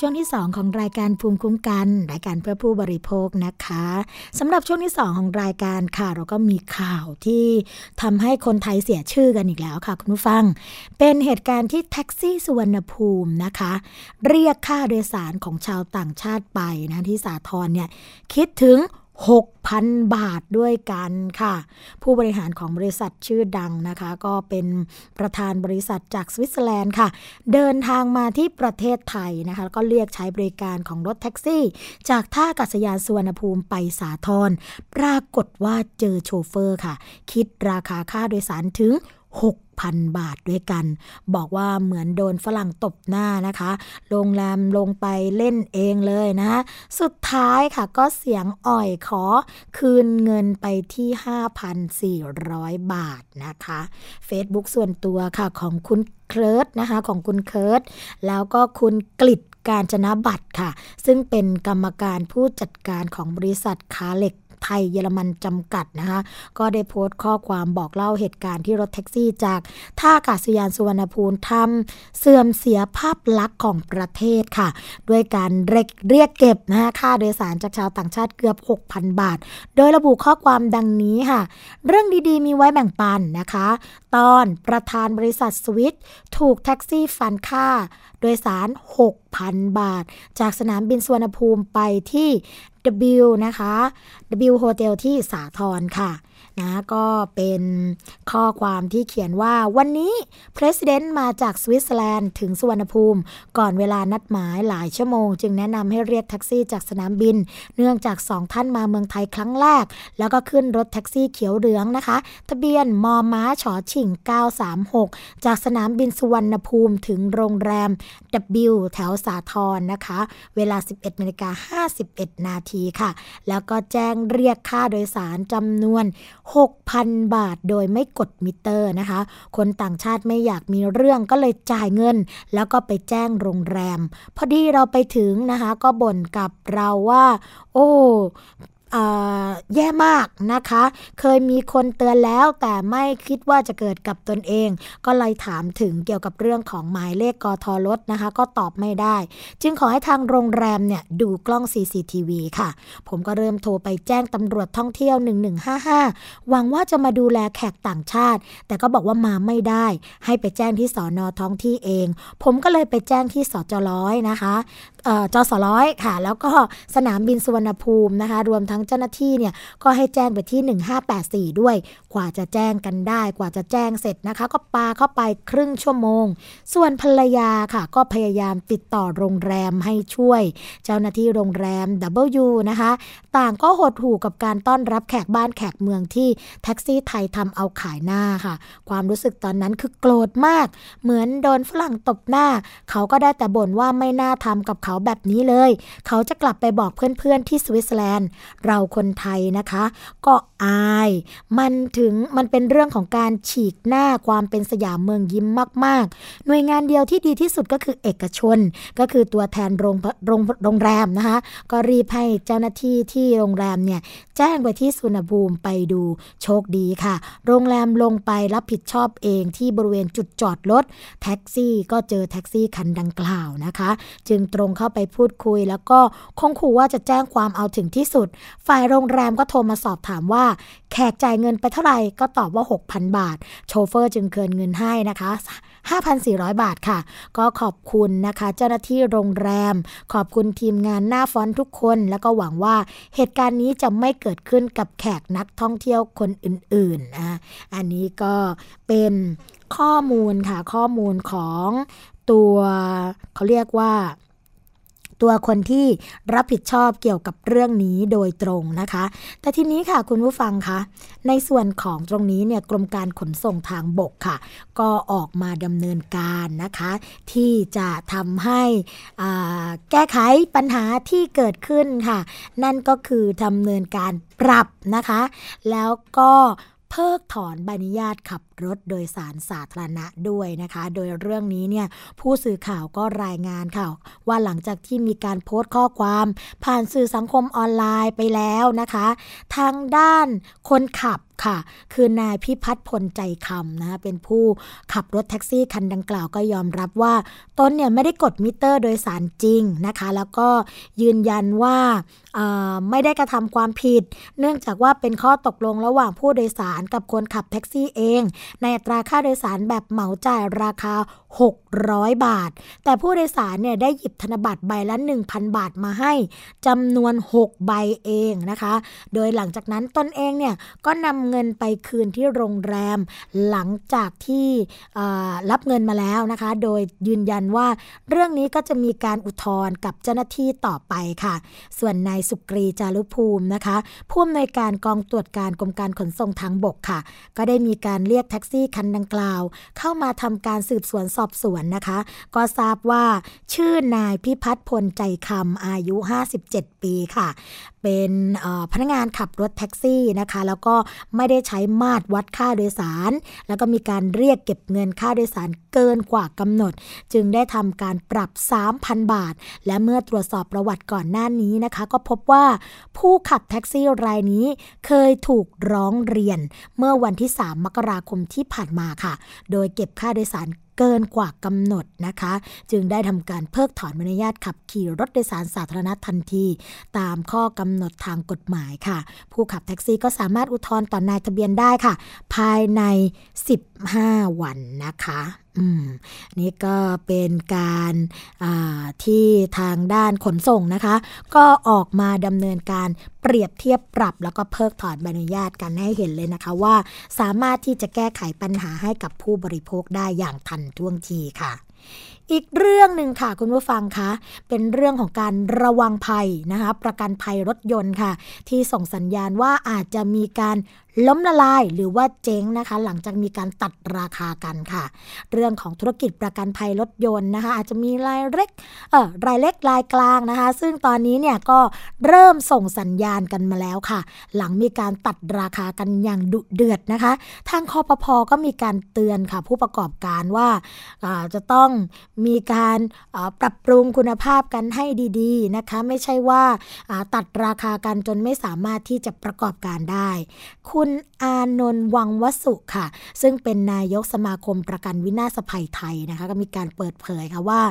ช่วงที่ 2 ของรายการภูมิคุ้มกัน รายการเพื่อผู้บริโภคนะคะสำหรับช่วงที่ 2 ของรายการค่ะ เราก็มีข่าวที่ทำให้คนไทยเสียชื่อกันอีกแล้วค่ะ คุณผู้ฟัง เป็นเหตุการณ์ที่แท็กซี่สุวรรณภูมินะคะ เรียกค่าโดยสารของชาวต่างชาติไปนะที่สาทรเนี่ยคิดถึง 6,000 บาทด้วยกันค่ะ ผู้บริหารของบริษัทชื่อดังนะคะ ก็เป็นประธานบริษัทจากสวิตเซอร์แลนด์ค่ะ เดินทางมาที่ประเทศไทยนะคะแล้วก็เรียกใช้บริการของรถแท็กซี่ จากท่าอากาศยานสุวรรณภูมิไปสาทรปรากฏว่าเจอโชเฟอร์ค่ะ คิดราคาค่าโดยสารถึง 6,000 บาทด้วยกัน บอกว่าเหมือนโดนฝรั่งตบหน้านะคะ โรงแรมลงไปเล่นเองเลยนะ สุดท้ายค่ะก็เสียงอ่อยขอคืนเงินไปที่ 5,400 บาทนะคะ Facebook ส่วนตัวค่ะของคุณเคิร์ดนะคะของคุณเคิร์ดแล้วก็คุณกลิดการจนะบัตรค่ะ ซึ่งเป็นกรรมการผู้จัดการของบริษัทคาเหล็ก ไทยเยอรมันจำกัดนะคะ ก็ได้โพสต์ข้อความบอกเล่าเหตุการณ์ที่รถแท็กซี่จากท่าอากาศยานสุวรรณภูมิทำเสื่อมเสียภาพลักษณ์ของประเทศค่ะ ด้วยการเรียกเรียกเก็บนะคะค่าโดยสารจากชาวต่างชาติเกือบ 6,000 บาท โดยระบุข้อความดังนี้ค่ะ เรื่องดีๆ มีไว้แบ่งปันนะคะ ตอนประธานบริษัทสวิตถูกแท็กซี่ฟันค่าโดยสาร 6,000 บาท จากสนามบินสุวรรณภูมิไปที่ W นะคะ W Hotel ที่สาทรค่ะ นะก็เป็นข้อความที่เขียนว่าวันนี้ President มาจากสวิตเซอร์แลนด์ถึงสุวรรณภูมิ ก่อนเวลานัดหมายหลายชั่วโมง จึงแนะนำให้เรียกแท็กซี่จากสนามบิน เนื่องจากสองท่านมาเมืองไทยครั้งแรก แล้วก็ขึ้นรถแท็กซี่เขียวเหลืองนะคะ ทะเบียนมอม้าฉอฉิ่ง 936 จากสนามบินสุวรรณภูมิถึงโรงแรม W แถวสาทรนะคะ เวลา 11นาฬิกา51 นาทีค่ะ แล้วก็แจ้งเรียกค่าโดยสารจำนวน6,000 บาทโดยไม่กดมิเตอร์นะคะ คนต่างชาติไม่อยากมีเรื่องก็เลยจ่ายเงิน แล้วก็ไปแจ้งโรงแรม พอดีเราไปถึงนะคะ ก็บ่นกับเราว่า โอ้ แย่มากนะคะ เคยมีคนเตือนแล้วแต่ไม่คิดว่าจะเกิดกับตนเอง ก็เลยถามถึงเกี่ยวกับเรื่องของหมายเลขกทรถนะคะ ก็ตอบไม่ได้ จึงขอให้ทางโรงแรมเนี่ยดูกล้อง CCTV ค่ะ ผมก็เริ่มโทรไปแจ้งตำรวจท่องเที่ยว 1155 หวังว่าจะมาดูแลแขกต่างชาติ แต่ก็บอกว่ามาไม่ได้ ให้ไปแจ้งที่สอนอท้องที่เอง ผมก็เลยไปแจ้งที่สจร้อยนะคะจสร้อยค่ะ แล้วก็สนามบินสุวรรณภูมินะคะ รวมทั้งเจ้าหน้าที่เนี่ยก็ให้แจ้งไปที่ 1584 ด้วย กว่าจะแจ้งกันได้ กว่าจะแจ้งเสร็จนะคะ ก็ปาเข้าไปครึ่งชั่วโมง ส่วนภรรยาค่ะ ก็พยายามติดต่อโรงแรมให้ช่วย เจ้าหน้าที่โรงแรม W นะคะ ต่างก็หดหู่กับการต้อนรับแขกบ้านแขกเมืองที่แท็กซี่ไทยทำเอาขายหน้าค่ะ ความรู้สึกตอนนั้นคือโกรธมาก เหมือนโดนฝรั่งตบหน้า เขาก็ได้แต่บ่นว่าไม่น่าทำกับเขาแบบนี้เลย เขาจะกลับไปบอกเพื่อนๆที่สวิตเซอร์แลนด์เราคนไทยนะคะ ก็อาย มันถึงมันเป็นเรื่องของการฉีกหน้าความเป็นสยามเมืองยิ้มมาก ๆ หน่วยงานเดียวที่ดีที่สุดก็คือเอกชน ก็คือตัวแทนโรงโรงโรงแรมนะคะ ก็รีบให้เจ้าหน้าที่ที่โรงแรมเนี่ยแจ้งไปที่สุวรรณภูมิไปดูโชคดีค่ะ โรงแรมลงไปรับผิดชอบเองที่บริเวณจุดจอดรถแท็กซี่ก็เจอแท็กซี่คันดังกล่าวนะคะ จึงตรงเข้าไปพูดคุยแล้วก็คงขู่ว่าจะแจ้งความเอาถึงที่สุดฝ่ายโรงแรมก็โทรมาสอบถามว่า แขกจ่ายเงินไปเท่าไหร่ก็ตอบว่า 6,000 บาท โชเฟอร์จึงคืนเงินให้นะคะ 5,400 บาทค่ะ ก็ขอบคุณนะคะ เจ้าหน้าที่โรงแรม ขอบคุณทีมงานหน้าฟอนทุกคน แล้วก็หวังว่าเหตุการณ์นี้จะไม่เกิดขึ้นกับแขกนักท่องเที่ยวคนอื่นๆนะอันนี้ก็เป็นข้อมูลค่ะ ข้อมูลของตัวเขาเรียกว่า ตัวคนที่รับผิดชอบเกี่ยวกับเรื่องนี้โดยตรงนะคะ แต่ทีนี้ค่ะคุณผู้ฟังคะในส่วนของตรงนี้เนี่ยกรมการขนส่งทางบกค่ะ ก็ออกมาดำเนินการนะคะ ที่จะทำให้แก้ไขปัญหาที่เกิดขึ้นค่ะ นั่นก็คือดำเนินการปรับนะคะ แล้วก็ เพิกถอนใบอนุญาตขับรถโดยสารสาธารณะด้วยนะคะ โดยเรื่องนี้เนี่ยผู้สื่อข่าวก็รายงานค่ะว่าหลังจากที่มีการโพสต์ข้อความ ผ่านสื่อสังคมออนไลน์ไปแล้วนะคะ ทางด้านคนขับ ค่ะ คือนายพิพัฒน์พลใจคำนะคะเป็นผู้ขับรถแท็กซี่คันดังกล่าวก็ยอมรับว่าตนเนี่ยไม่ได้กดมิเตอร์โดยสารจริงนะคะ แล้วก็ยืนยันว่าไม่ได้กระทำความผิด เนื่องจากว่าเป็นข้อตกลงระหว่างผู้โดยสารกับคนขับแท็กซี่เอง ในอัตราค่าโดยสารแบบเหมาจ่ายราคา 600 บาท แต่ผู้โดยสารเนี่ยได้หยิบธนบัตรใบละ 1,000 บาทมาให้จำนวน 6 ใบเองนะคะ โดยหลังจากนั้นตนเองเนี่ยก็นำเงินไปคืนที่โรงแรมหลังจากที่รับเงินมาแล้วนะคะ โดยยืนยันว่าเรื่องนี้ก็จะมีการอุทธรณ์กับเจ้าหน้าที่ต่อไปค่ะ ส่วนนายสุกรีจารุภูมินะคะผู้อำนวยการกองตรวจการกรมการขนส่งทางบกค่ะ ก็ได้มีการเรียกแท็กซี่คันดังกล่าว เข้ามาทำการสืบสวนสอบสวนนะคะ ก็ทราบว่าชื่อนายพิพัฒน์พลใจคำอายุ 57 ปีค่ะ เป็นพนักงานขับรถแท็กซี่นะคะ แล้วก็ไม่ได้ใช้มาตรวัดค่าโดยสาร แล้วก็มีการเรียกเก็บเงินค่าโดยสารเกินกว่ากำหนด จึงได้ทำการปรับ 3,000 บาท และเมื่อตรวจสอบประวัติก่อนหน้านี้นะคะ ก็พบว่าผู้ขับแท็กซี่รายนี้เคยถูกร้องเรียน เมื่อวันที่ 3 มกราคมที่ผ่านมาค่ะ โดยเก็บค่าโดยสาร เกินกว่ากำหนดนะคะ จึงได้ทำการเพิกถอนใบอนุญาตขับขี่รถโดยสารสาธารณะทันที ตามข้อกำหนดทางกฎหมายค่ะ ผู้ขับแท็กซี่ก็สามารถอุทธรณ์ต่อนายทะเบียนได้ค่ะ ภายใน 15 วันนะคะ อืมนี่ก็เป็นการที่ทางด้านขนส่งนะคะ ก็ออกมาดำเนินการเปรียบเทียบปรับ แล้วก็เพิกถอนใบอนุญาตกันให้เห็นเลยนะคะว่า สามารถที่จะแก้ไขปัญหาให้กับผู้บริโภคได้อย่างทันท่วงทีค่ะ อีกเรื่องหนึ่งค่ะคุณผู้ฟังคะ เป็นเรื่องของการระวังภัยนะคะประกันภัยรถยนต์ค่ะ ที่ส่งสัญญาณว่าอาจจะมีการล้มละลายหรือว่าเจ๊งนะคะ หลังจากมีการตัดราคากันค่ะ เรื่องของธุรกิจประกันภัยรถยนต์นะคะ อาจจะมีรายเล็กเออรายเล็กรายกลางนะคะ ซึ่งตอนนี้เนี่ยก็เริ่มส่งสัญญาณกันมาแล้วค่ะ หลังมีการตัดราคากันอย่างดุเดือดนะคะ ทางคอปพอก็มีการเตือนค่ะ ผู้ประกอบการว่าจะต้องมีการปรับปรุงคุณภาพกันให้ดีๆนะคะ ไม่ใช่ว่าตัดราคากันจนไม่สามารถที่จะประกอบการได้ คุณอานนท์วังวสุค่ะ ซึ่งเป็นนายกสมาคมประกันวินาศภัยไทยนะคะก็มีการเปิดเผยค่ะว่า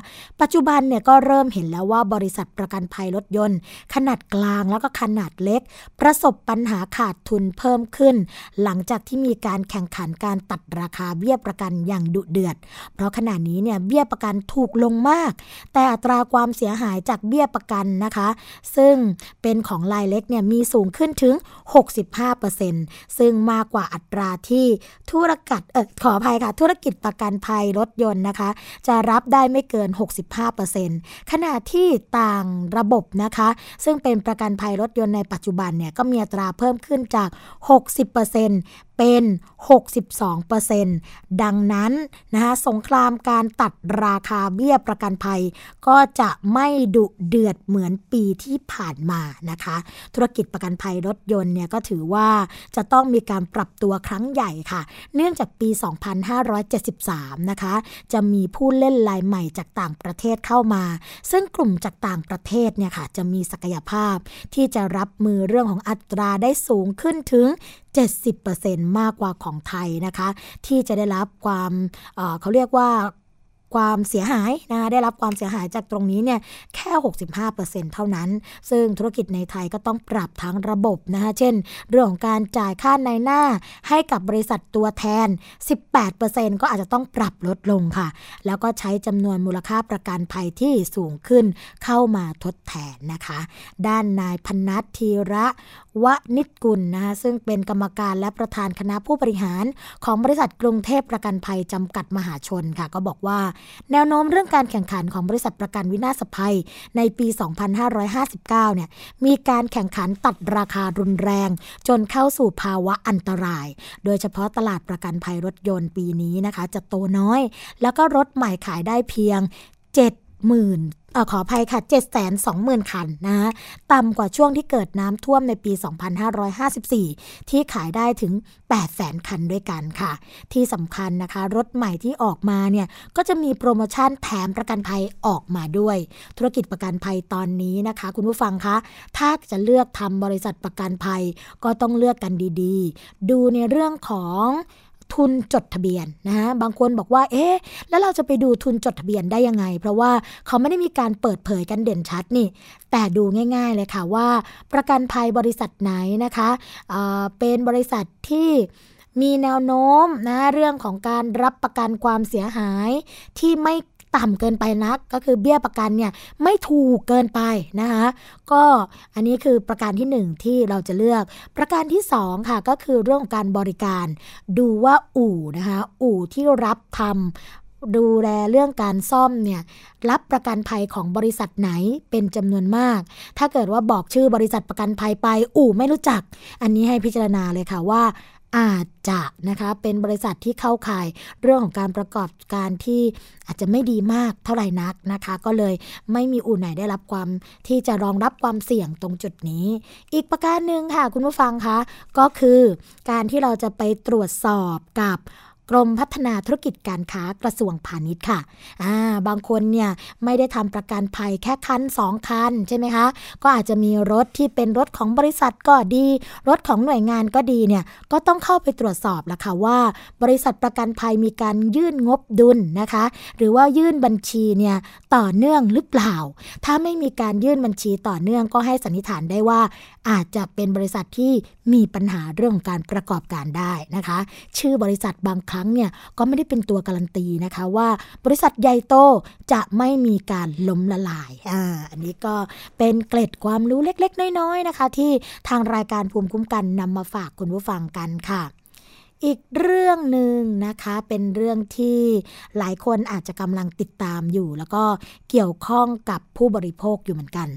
ปัจจุบันเนี่ยก็เริ่มเห็นแล้วว่าบริษัทประกันภัยรถยนต์ ขนาดกลางแล้วก็ขนาดเล็ก ประสบปัญหาขาดทุนเพิ่มขึ้น หลังจากที่มีการแข่งขันการตัดราคาเบี้ยประกันอย่างดุเดือด เพราะขณะนี้เนี่ยเบี้ยประกันถูกลงมาก แต่อัตราความเสียหายจากเบี้ยประกันนะคะ ซึ่งเป็นของรายเล็กเนี่ยมีสูงขึ้นถึง 65%ซึ่งมากกว่าอัตราที่ธุรกิจเออขออภัยค่ะ ธุรกิจประกันภัยรถยนต์นะคะ จะรับได้ไม่เกิน 65%ขณะที่ต่างระบบนะคะ ซึ่งเป็นประกันภัยรถยนต์ในปัจจุบันเนี่ยก็มีอัตราเพิ่มขึ้นจาก 60%เป็น 62%ดังนั้นนะคะสงครามการตัดราคาเบี้ยประกันภัย ก็จะไม่ดุเดือดเหมือนปีที่ผ่านมานะคะ ธุรกิจประกันภัยรถยนต์เนี่ยก็ถือว่าจะต้องมีการปรับตัวครั้งใหญ่ค่ะ เนื่องจากปี 2573 นะคะ จะมีผู้เล่นรายใหม่จากต่างประเทศเข้ามา ซึ่งกลุ่มจากต่างประเทศเนี่ยค่ะจะมีศักยภาพที่จะรับมือเรื่องของอัตราได้สูงขึ้นถึง 70%มากกว่าของไทยนะคะ ที่จะได้รับความเเขาเรียกว่าความเสียหายนะได้รับความเสียหายจากตรงนี้เนี่ยแค่ 65%เท่านั้น ซึ่งธุรกิจในไทยก็ต้องปรับทั้งระบบนะคะเช่น เรื่องของการจ่ายค่าในหน้าให้กับบริษัทตัวแทน 18%ก็อาจจะต้องปรับลดลงค่ะ แล้วก็ใช้จำนวนมูลค่าประกันภัยที่สูงขึ้นเข้ามาทดแทนนะคะ ด้านนายพนัทธีระ วนิตกุลนะคะซึ่งเป็นกรรมการและประธานคณะผู้บริหารของบริษัทกรุงเทพประกันภัยจำกัดมหาชนค่ะ ก็บอกว่า แนวโน้มเรื่องการแข่งขันของบริษัทประกันวินาศภัย ในปี 2559 เนี่ยมีการแข่งขันตัดราคารุนแรง จนเข้าสู่ภาวะอันตราย โดยเฉพาะตลาดประกันภัยรถยนต์ปีนี้นะคะ จะโตน้อย แล้วก็รถใหม่ขายได้เพียง 70,000 อขออภัยค่ะ 7 2 0 0 0 0 คันนะต่ำกว่าช่วงที่เกิดน้ำท่วมในปี 2554 ที่ขายได้ถึง8 0 0 0 0 คันด้วยกันค่ะ ที่สำคัญนะคะ รถใหม่ที่ออกมาเนี่ยก็จะมีโปรโมชั่นแถมประกันภัยออกมาด้วย ธุรกิจประกันภัยตอนนี้นะคะ คุณผู้ฟังคะ ถ้าจะเลือกทำบริษัทประกันภัย ก็ต้องเลือกกันดีๆ ดูในเรื่องของ ทุนจดทะเบียนนะฮะบางคนบอกว่า เอ๊ะแล้วเราจะไปดูทุนจดทะเบียนได้ยังไง เพราะว่าเขาไม่ได้มีการเปิดเผยกันเด่นชัดนี่ แต่ดูง่าย ๆเลยค่ะว่า ประกันภัยบริษัทไหนนะคะเเป็นบริษัทที่มีแนวโน้มนะเรื่องของการรับประกันความเสียหายที่ไม่ ต่ำเกินไปนัก ก็คือเบี้ยประกันเนี่ยไม่ถูกเกินไปนะคะก็อันนี้คือประการที่ 1 ที่เราจะเลือก ประการที่ 2 ค่ะก็คือเรื่องของการบริการ ดูว่าอู่นะคะอู่ที่รับทำดูแลเรื่องการซ่อมเนี่ยรับประกันภัยของบริษัทไหนเป็นจำนวนมาก ถ้าเกิดว่าบอกชื่อบริษัทประกันภัยไป อู่ไม่รู้จัก อันนี้ให้พิจารณาเลยค่ะว่า อาจจะนะคะเป็นบริษัทที่เข้าข่ายเรื่องของการประกอบการที่อาจจะไม่ดีมากเท่าไหร่นักนะคะ ก็เลยไม่มีอู่ไหนได้รับความที่จะรองรับความเสี่ยงตรงจุดนี้ อีกประการหนึ่งค่ะคุณผู้ฟังคะก็คือการที่เราจะไปตรวจสอบกับ กรมพัฒนาธุรกิจการค้ากระทรวงพาณิชย์ค่ะอ่าบางคนเนี่ยไม่ได้ทำประกันภัยแค่คันสองคันใช่ไหมคะ ก็อาจจะมีรถที่เป็นรถของบริษัทก็ดี รถของหน่วยงานก็ดีเนี่ยก็ต้องเข้าไปตรวจสอบล้วค่ะว่า บริษัทประกันภัยมีการยื่นงบดุลนะคะ หรือว่ายื่นบัญชีเนี่ยต่อเนื่องหรือเปล่า ถ้าไม่มีการยื่นบัญชีต่อเนื่องก็ให้สันนิษฐานได้ว่า อาจจะเป็นบริษัทที่มีปัญหาเรื่องของการประกอบการได้นะคะ ชื่อบริษัทบางครั้งเนี่ยก็ไม่ได้เป็นตัวการันตีนะคะว่าบริษัทใหญ่โตจะไม่มีการล้มละลายอ่าอันนี้ก็เป็นเกร็ดความรู้เล็กๆ น้อยๆนะคะ ที่ทางรายการภูมิคุ้มกันนำมาฝากคุณผู้ฟังกันค่ะอีกเรื่องหนึ่งนะคะเป็นเรื่องที่หลายคนอาจจะกำลังติดตามอยู่ แล้วก็เกี่ยวข้องกับผู้บริโภคอยู่เหมือนกัน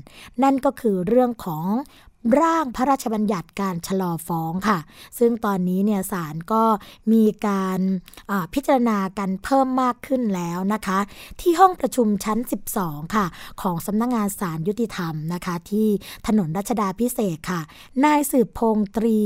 นั่นก็คือเรื่องของ ร่างพระราชบัญญัติการชะลอฟ้องค่ะ ซึ่งตอนนี้เนี่ยศาลก็มีการพิจารณากันเพิ่มมากขึ้นแล้วนะคะ ที่ห้องประชุมชั้น 12 ค่ะ ของสำนักงงานศาลยุติธรรมนะคะ ที่ถนนรัชดาพิเศษค่ะ นายสืบพงตรี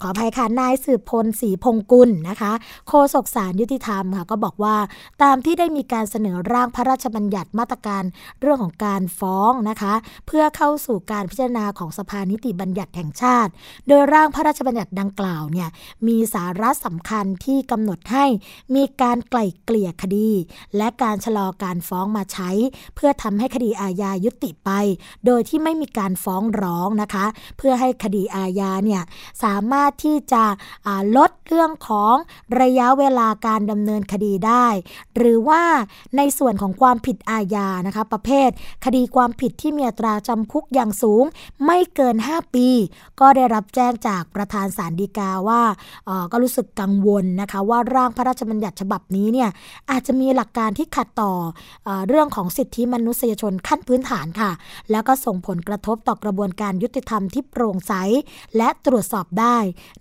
ขออภัยค่ะนายสืบพลศรีพงกุลนะคะโฆษกสารยุติธรรมค่ะก็บอกว่าตามที่ได้มีการเสนอร่างพระราชบัญญัติมาตรการเรื่องของการฟ้องนะคะ เพื่อเข้าสู่การพิจารณาของสภานิติบัญญัติแห่งชาติ โดยร่างพระราชบัญญัติดังกล่าวเนี่ยมีสาระสำคัญที่กำหนดให้มีการไกล่เกลี่ยคดี และการชะลอการฟ้องมาใช้ เพื่อทำให้คดีอาญายุติไป โดยที่ไม่มีการฟ้องร้องนะคะ เพื่อให้คดีอาญาเนี่ยสาามารถที่จะลดเรื่องของระยะเวลาการดำเนินคดีได้ หรือว่าในส่วนของความผิดอาญานะคะประเภท คดีความผิดที่มีอัตราจำคุกอย่างสูง ไม่เกิน 5 ปี ก็ได้รับแจ้งจากประธานศาลฎีกาว่าก็รู้สึกกังวลนะคะว่าร่างพระราชบัญญัติฉบับนี้เนี่ยอาจจะมีหลักการที่ขัดต่ออเรื่องของสิทธิมนุษยชนขั้นพื้นฐานค่ะ แล้วก็ส่งผลกระทบต่อกระบวนการยุติธรรมที่โปร่งใสและตรวจสอบได้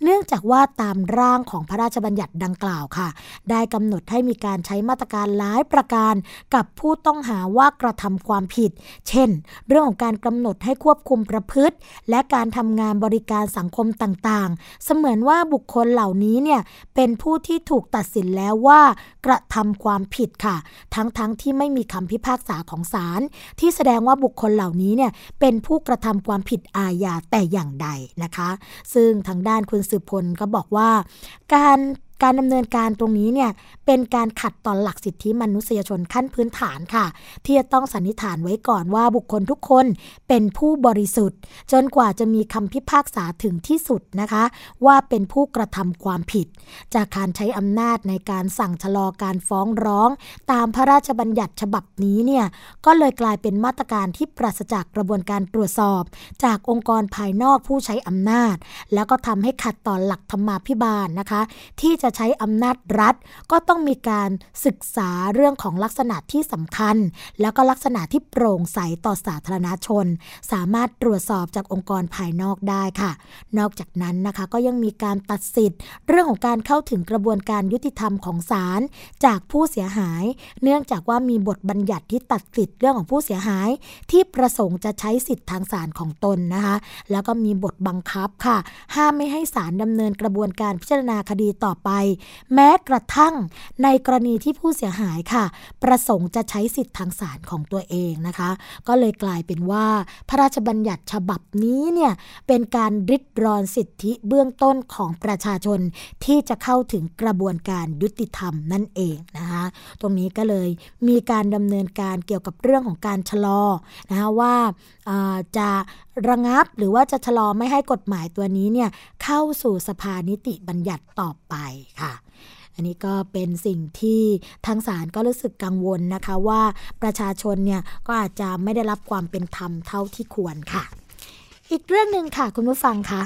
เนื่องจากว่าตามร่างของพระราชบัญญัติดังกล่าวค่ะ ได้กำหนดให้มีการใช้มาตรการหลายประการ กับผู้ต้องหาว่ากระทำความผิด เช่น เรื่องของการกำหนดให้ควบคุมประพฤติ และการทำงานบริการสังคมต่างๆ เสมือนว่าบุคคลเหล่านี้เนี่ยเป็นผู้ที่ถูกตัดสินแล้วว่ากระทำความผิดค่ะ ทั้งๆทที่ไม่มีคำพิพากษาของศาลที่แสดงว่าบุคคลเหล่านี้เนี่ยเป็นผู้กระทำความผิดอาญาแต่อย่างใดนะคะ ซึ่งทางด้านคุณสืบพลก็บอกว่า การ การดำเนินการตรงนี้เนี่ยเป็นการขัดต่อหลักสิทธิมนุษยชนขั้นพื้นฐานค่ะ ที่จะต้องสันนิษฐานไว้ก่อนว่าบุคคลทุกคนเป็นผู้บริสุทธิ์ จนกว่าจะมีคำพิพากษาถึงที่สุดนะคะ ว่าเป็นผู้กระทำความผิด จากการใช้อำนาจในการสั่งชะลอการฟ้องร้อง ตามพระราชบัญญัติฉบับนี้เนี่ยก็เลยกลายเป็นมาตรการที่ปราศจากกระบวนการตรวจสอบ จากองค์กรภายนอกผู้ใช้อำนาจ แล้วก็ทำให้ขัดต่อหลักธรรมาภิบาลนะคะ ที่จะใช้อำนาจรัฐ ก็ต้องมีการศึกษาเรื่องของลักษณะที่สำคัญ แล้วก็ลักษณะที่โปร่งใสต่อสาธารณชน สามารถตรวจสอบจากองค์กรภายนอกได้ค่ะ นอกจากนั้นนะคะก็ยังมีการตัดสิทธิ์ เรื่องของการเข้าถึงกระบวนการยุติธรรมของศาลจากผู้เสียหาย เนื่องจากว่ามีบทบัญญัติที่ตัดสิทธิ์เรื่องของผู้เสียหาย ที่ประสงค์จะใช้สิทธิ์ทางศาลของตนนะคะ แล้วก็มีบทบังคับค่ะ ห้ามไม่ให้ศาลดำเนินกระบวนการพิจารณาคดีต่อไปแม้กระทั่งในกรณีที่ผู้เสียหายค่ะ ประสงค์จะใช้สิทธิ์ทางศาลของตัวเองนะคะ ก็เลยกลายเป็นว่า พระราชบัญญัติฉบับนี้เนี่ยเป็นการริดรอนสิทธิเบื้องต้นของประชาชนที่จะเข้าถึงกระบวนการยุติธรรมนั่นเองนะคะตรงนี้ก็เลยมีการดำเนินการเกี่ยวกับเรื่องของการชะลอนะคะว่าจะระงับหรือว่าจะชะลอไม่ให้กฎหมายตัวนี้เนี่ยเข้าสู่สภานิติบัญญัติต่อไปค่ะอันนี้ก็เป็นสิ่งที่ทางศาลก็รู้สึกกังวลนะคะว่าประชาชนเนี่ยก็อาจจะไม่ได้รับความเป็นธรรมเท่าที่ควรค่ะ อีกเรื่องหนึ่งค่ะคุณผู้ฟังคะ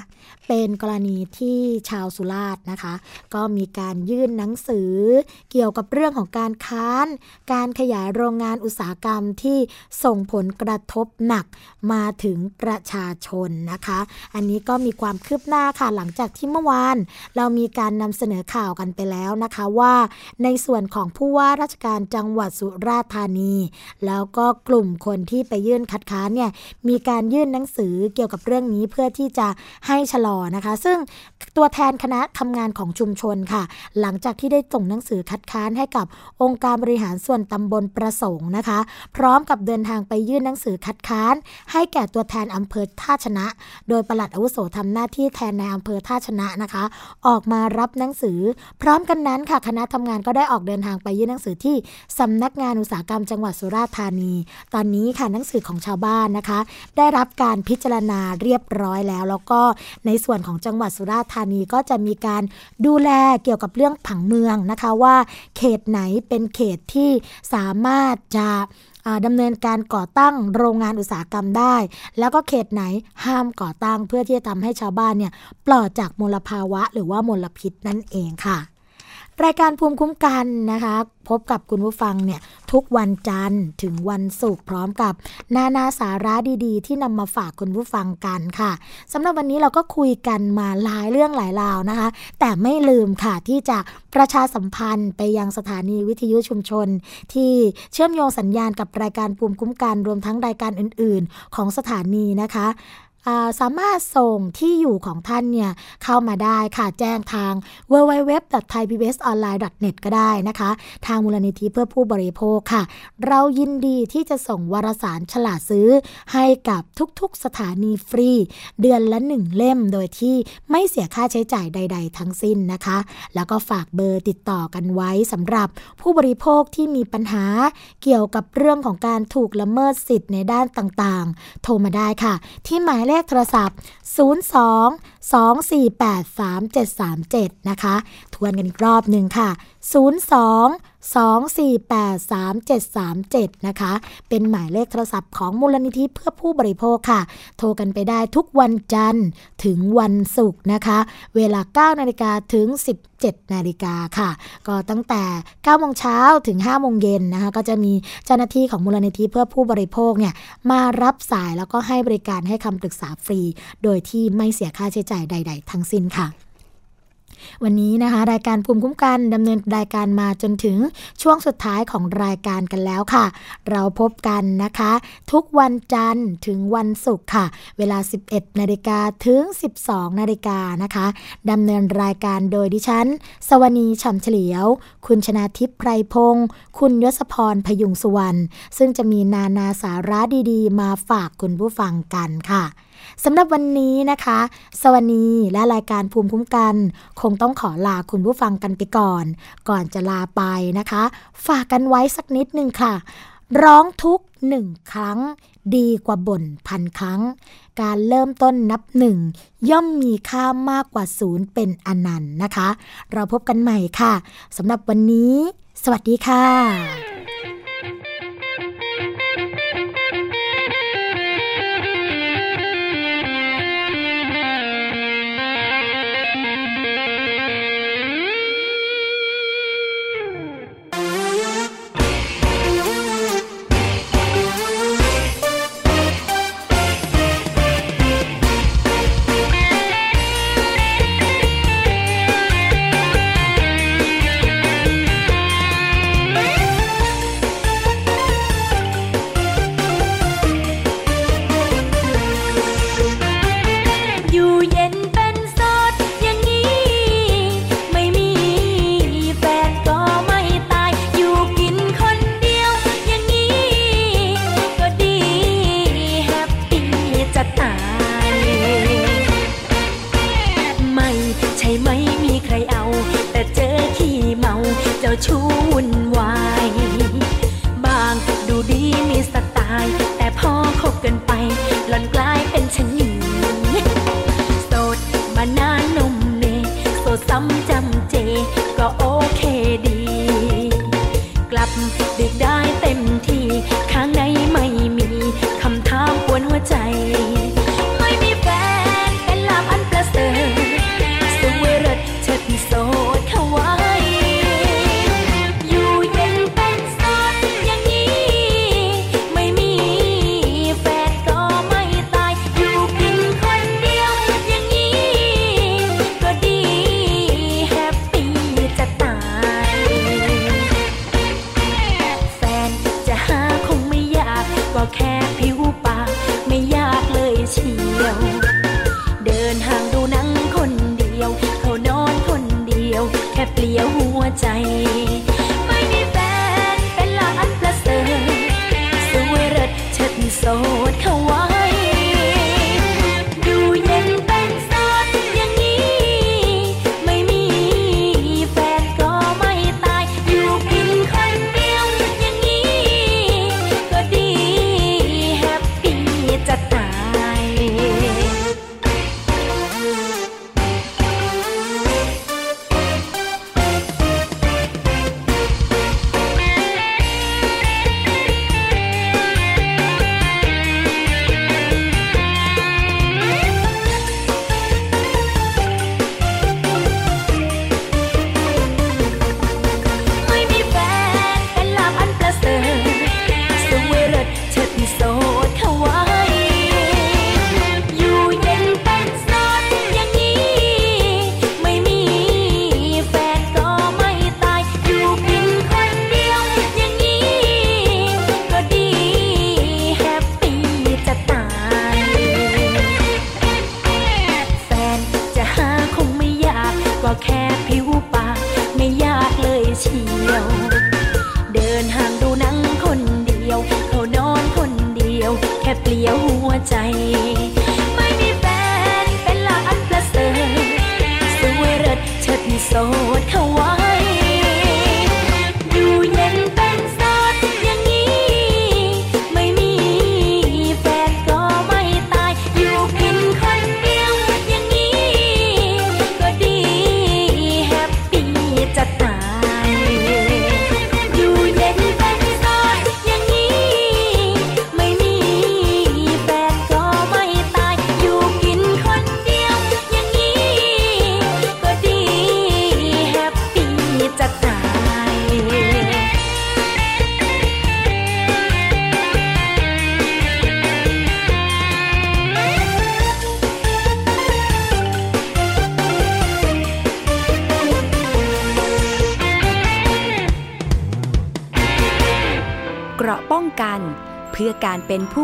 เป็นกรณีที่ชาวสุราษฎร์นะคะ ก็มีการยื่นหนังสือเกี่ยวกับเรื่องของการค้าน การขยายโรงงานอุตสาหกรรมที่ส่งผลกระทบหนักมาถึงประชาชนนะคะ อันนี้ก็มีความคืบหน้าค่ะหลังจากที่เมื่อวาน เรามีการนำเสนอข่าวกันไปแล้วนะคะว่า ในส่วนของผู้ว่าราชการจังหวัดสุราษฎร์ธานี แล้วก็กลุ่มคนที่ไปยื่นคัดค้านเนี่ยมีการยื่นหนังสือเกี่ยวกับกับเรื่องนี้เพื่อที่จะให้ชะลอนะคะ ซึ่งตัวแทนคณะทำงานของชุมชนค่ะ หลังจากที่ได้ส่งหนังสือคัดค้านให้กับองค์การบริหารส่วนตำบลประสงค์นะคะ พร้อมกับเดินทางไปยื่นหนังสือคัดค้าน ให้แก่ตัวแทนอำเภอท่าชนะ โดยปลัดอาวุโสทำหน้าที่แทนในอำเภอท่าชนะนะคะ ออกมารับหนังสือ พร้อมกันนั้นค่ะคณะทำงานก็ได้ออกเดินทางไปยื่นหนังสือที่สำนักงานอุตสาหกรรมจังหวัดสุราษฎร์ธานี ตอนนี้ค่ะหนังสือของชาวบ้านนะคะ ได้รับการพิจารณาเรียบร้อยแล้ว แล้วก็ในส่วนของจังหวัดสุราษฎร์ธานีก็จะมีการดูแลเกี่ยวกับเรื่องผังเมืองนะคะว่าเขตไหนเป็นเขตที่สามารถจะดำเนินการก่อตั้งโรงงานอุตสาหกรรมได้ แล้วก็เขตไหนห้ามก่อตั้งเพื่อที่จะทำให้ชาวบ้านเนี่ยปลอดจากมลภาวะหรือว่ามลพิษนั่นเองค่ะ รายการภูมิคุ้มกันนะคะ พบกับคุณผู้ฟังเนี่ยทุกวันจันทร์ถึงวันศุกร์พร้อมกับ นานาสาระดีๆ ที่นำมาฝากคุณผู้ฟังกันค่ะสำหรับวันนี้เราก็คุยกันมาหลายเรื่องหลายราวนะคะ แต่ไม่ลืมค่ะที่จะประชาสัมพันธ์ไปยังสถานีวิทยุชุมชน ที่เชื่อมโยงสัญญาณกับรายการภูมิคุ้มกันรวมทั้งรายการอื่น ๆ ของสถานีนะคะ สามารถส่งที่อยู่ของท่านเนี่ยเข้ามาได้ค่ะแจ้งทาง www.thaipbsonline.net ก็ได้นะคะ ทางมูลนิธิเพื่อผู้บริโภคค่ะ เรายินดีที่จะส่งวารสารฉลาดซื้อให้กับทุกๆสถานีฟรี เดือนละหนึ่งเล่มโดยที่ไม่เสียค่าใช้จ่ายใด ๆ ทั้งสิ้นนะคะ แล้วก็ฝากเบอร์ติดต่อกันไว้สำหรับผู้บริโภคที่มีปัญหาเกี่ยวกับเรื่องของการถูกละเมิดสิทธิ์ในด้านต่างๆ โทรมาได้ค่ะ ที่หมายเลขขโทรศัพท์ 02 248 3737 นะคะ ทวนกันอีกรอบหนึ่งค่ะ 02 2483737 นะคะ เป็นหมายเลขโทรศัพท์ของมูลนิธิเพื่อผู้บริโภคค่ะ โทรกันไปได้ทุกวันจันทร์ถึงวันศุกร์นะคะ เวลา 9 นาฬิกาถึง 17 นาฬิกาค่ะ ก็ตั้งแต่ 9 โมงเช้าถึง 5 โมงเย็นนะคะ ก็จะมีเจ้าหน้าที่ของมูลนิธิเพื่อผู้บริโภคเนี่ย มารับสายแล้วก็ให้บริการให้คำปรึกษาฟรี โดยที่ไม่เสียค่าใช้จ่ายใด ๆ ทั้งสิ้นค่ะ วันนี้นะคะ รายการภูมิคุ้มกันดำเนินรายการมาจนถึงช่วงสุดท้ายของรายการกันแล้วค่ะ เราพบกันนะคะ ทุกวันจันทร์ถึงวันศุกร์ค่ะ เวลา 11นาฬิกาถึง 12นาฬิกานะคะดำเนินรายการโดยดิฉัน สวนีฉ่ำเฉลียว คุณชนาทิพย์ไพรพงศ์คุณยศพรพยุงสุวรรณซึ่งจะมีนานาสาระดีๆ มาฝากคุณผู้ฟังกันค่ะ สำหรับวันนี้นะคะ สวัสดีและรายการภูมิคุ้มกัน คงต้องขอลาคุณผู้ฟังกันไปก่อน ก่อนจะลาไปนะคะ ฝากกันไว้สักนิดนึงค่ะ ร้องทุกหนึ่งครั้ง ดีกว่าบ่นพันครั้ง การเริ่มต้นนับหนึ่งย่อมมีค่ามากกว่าศูนย์เป็นอนันต์นะคะ เราพบกันใหม่ค่ะสำหรับวันนี้ สวัสดีค่ะ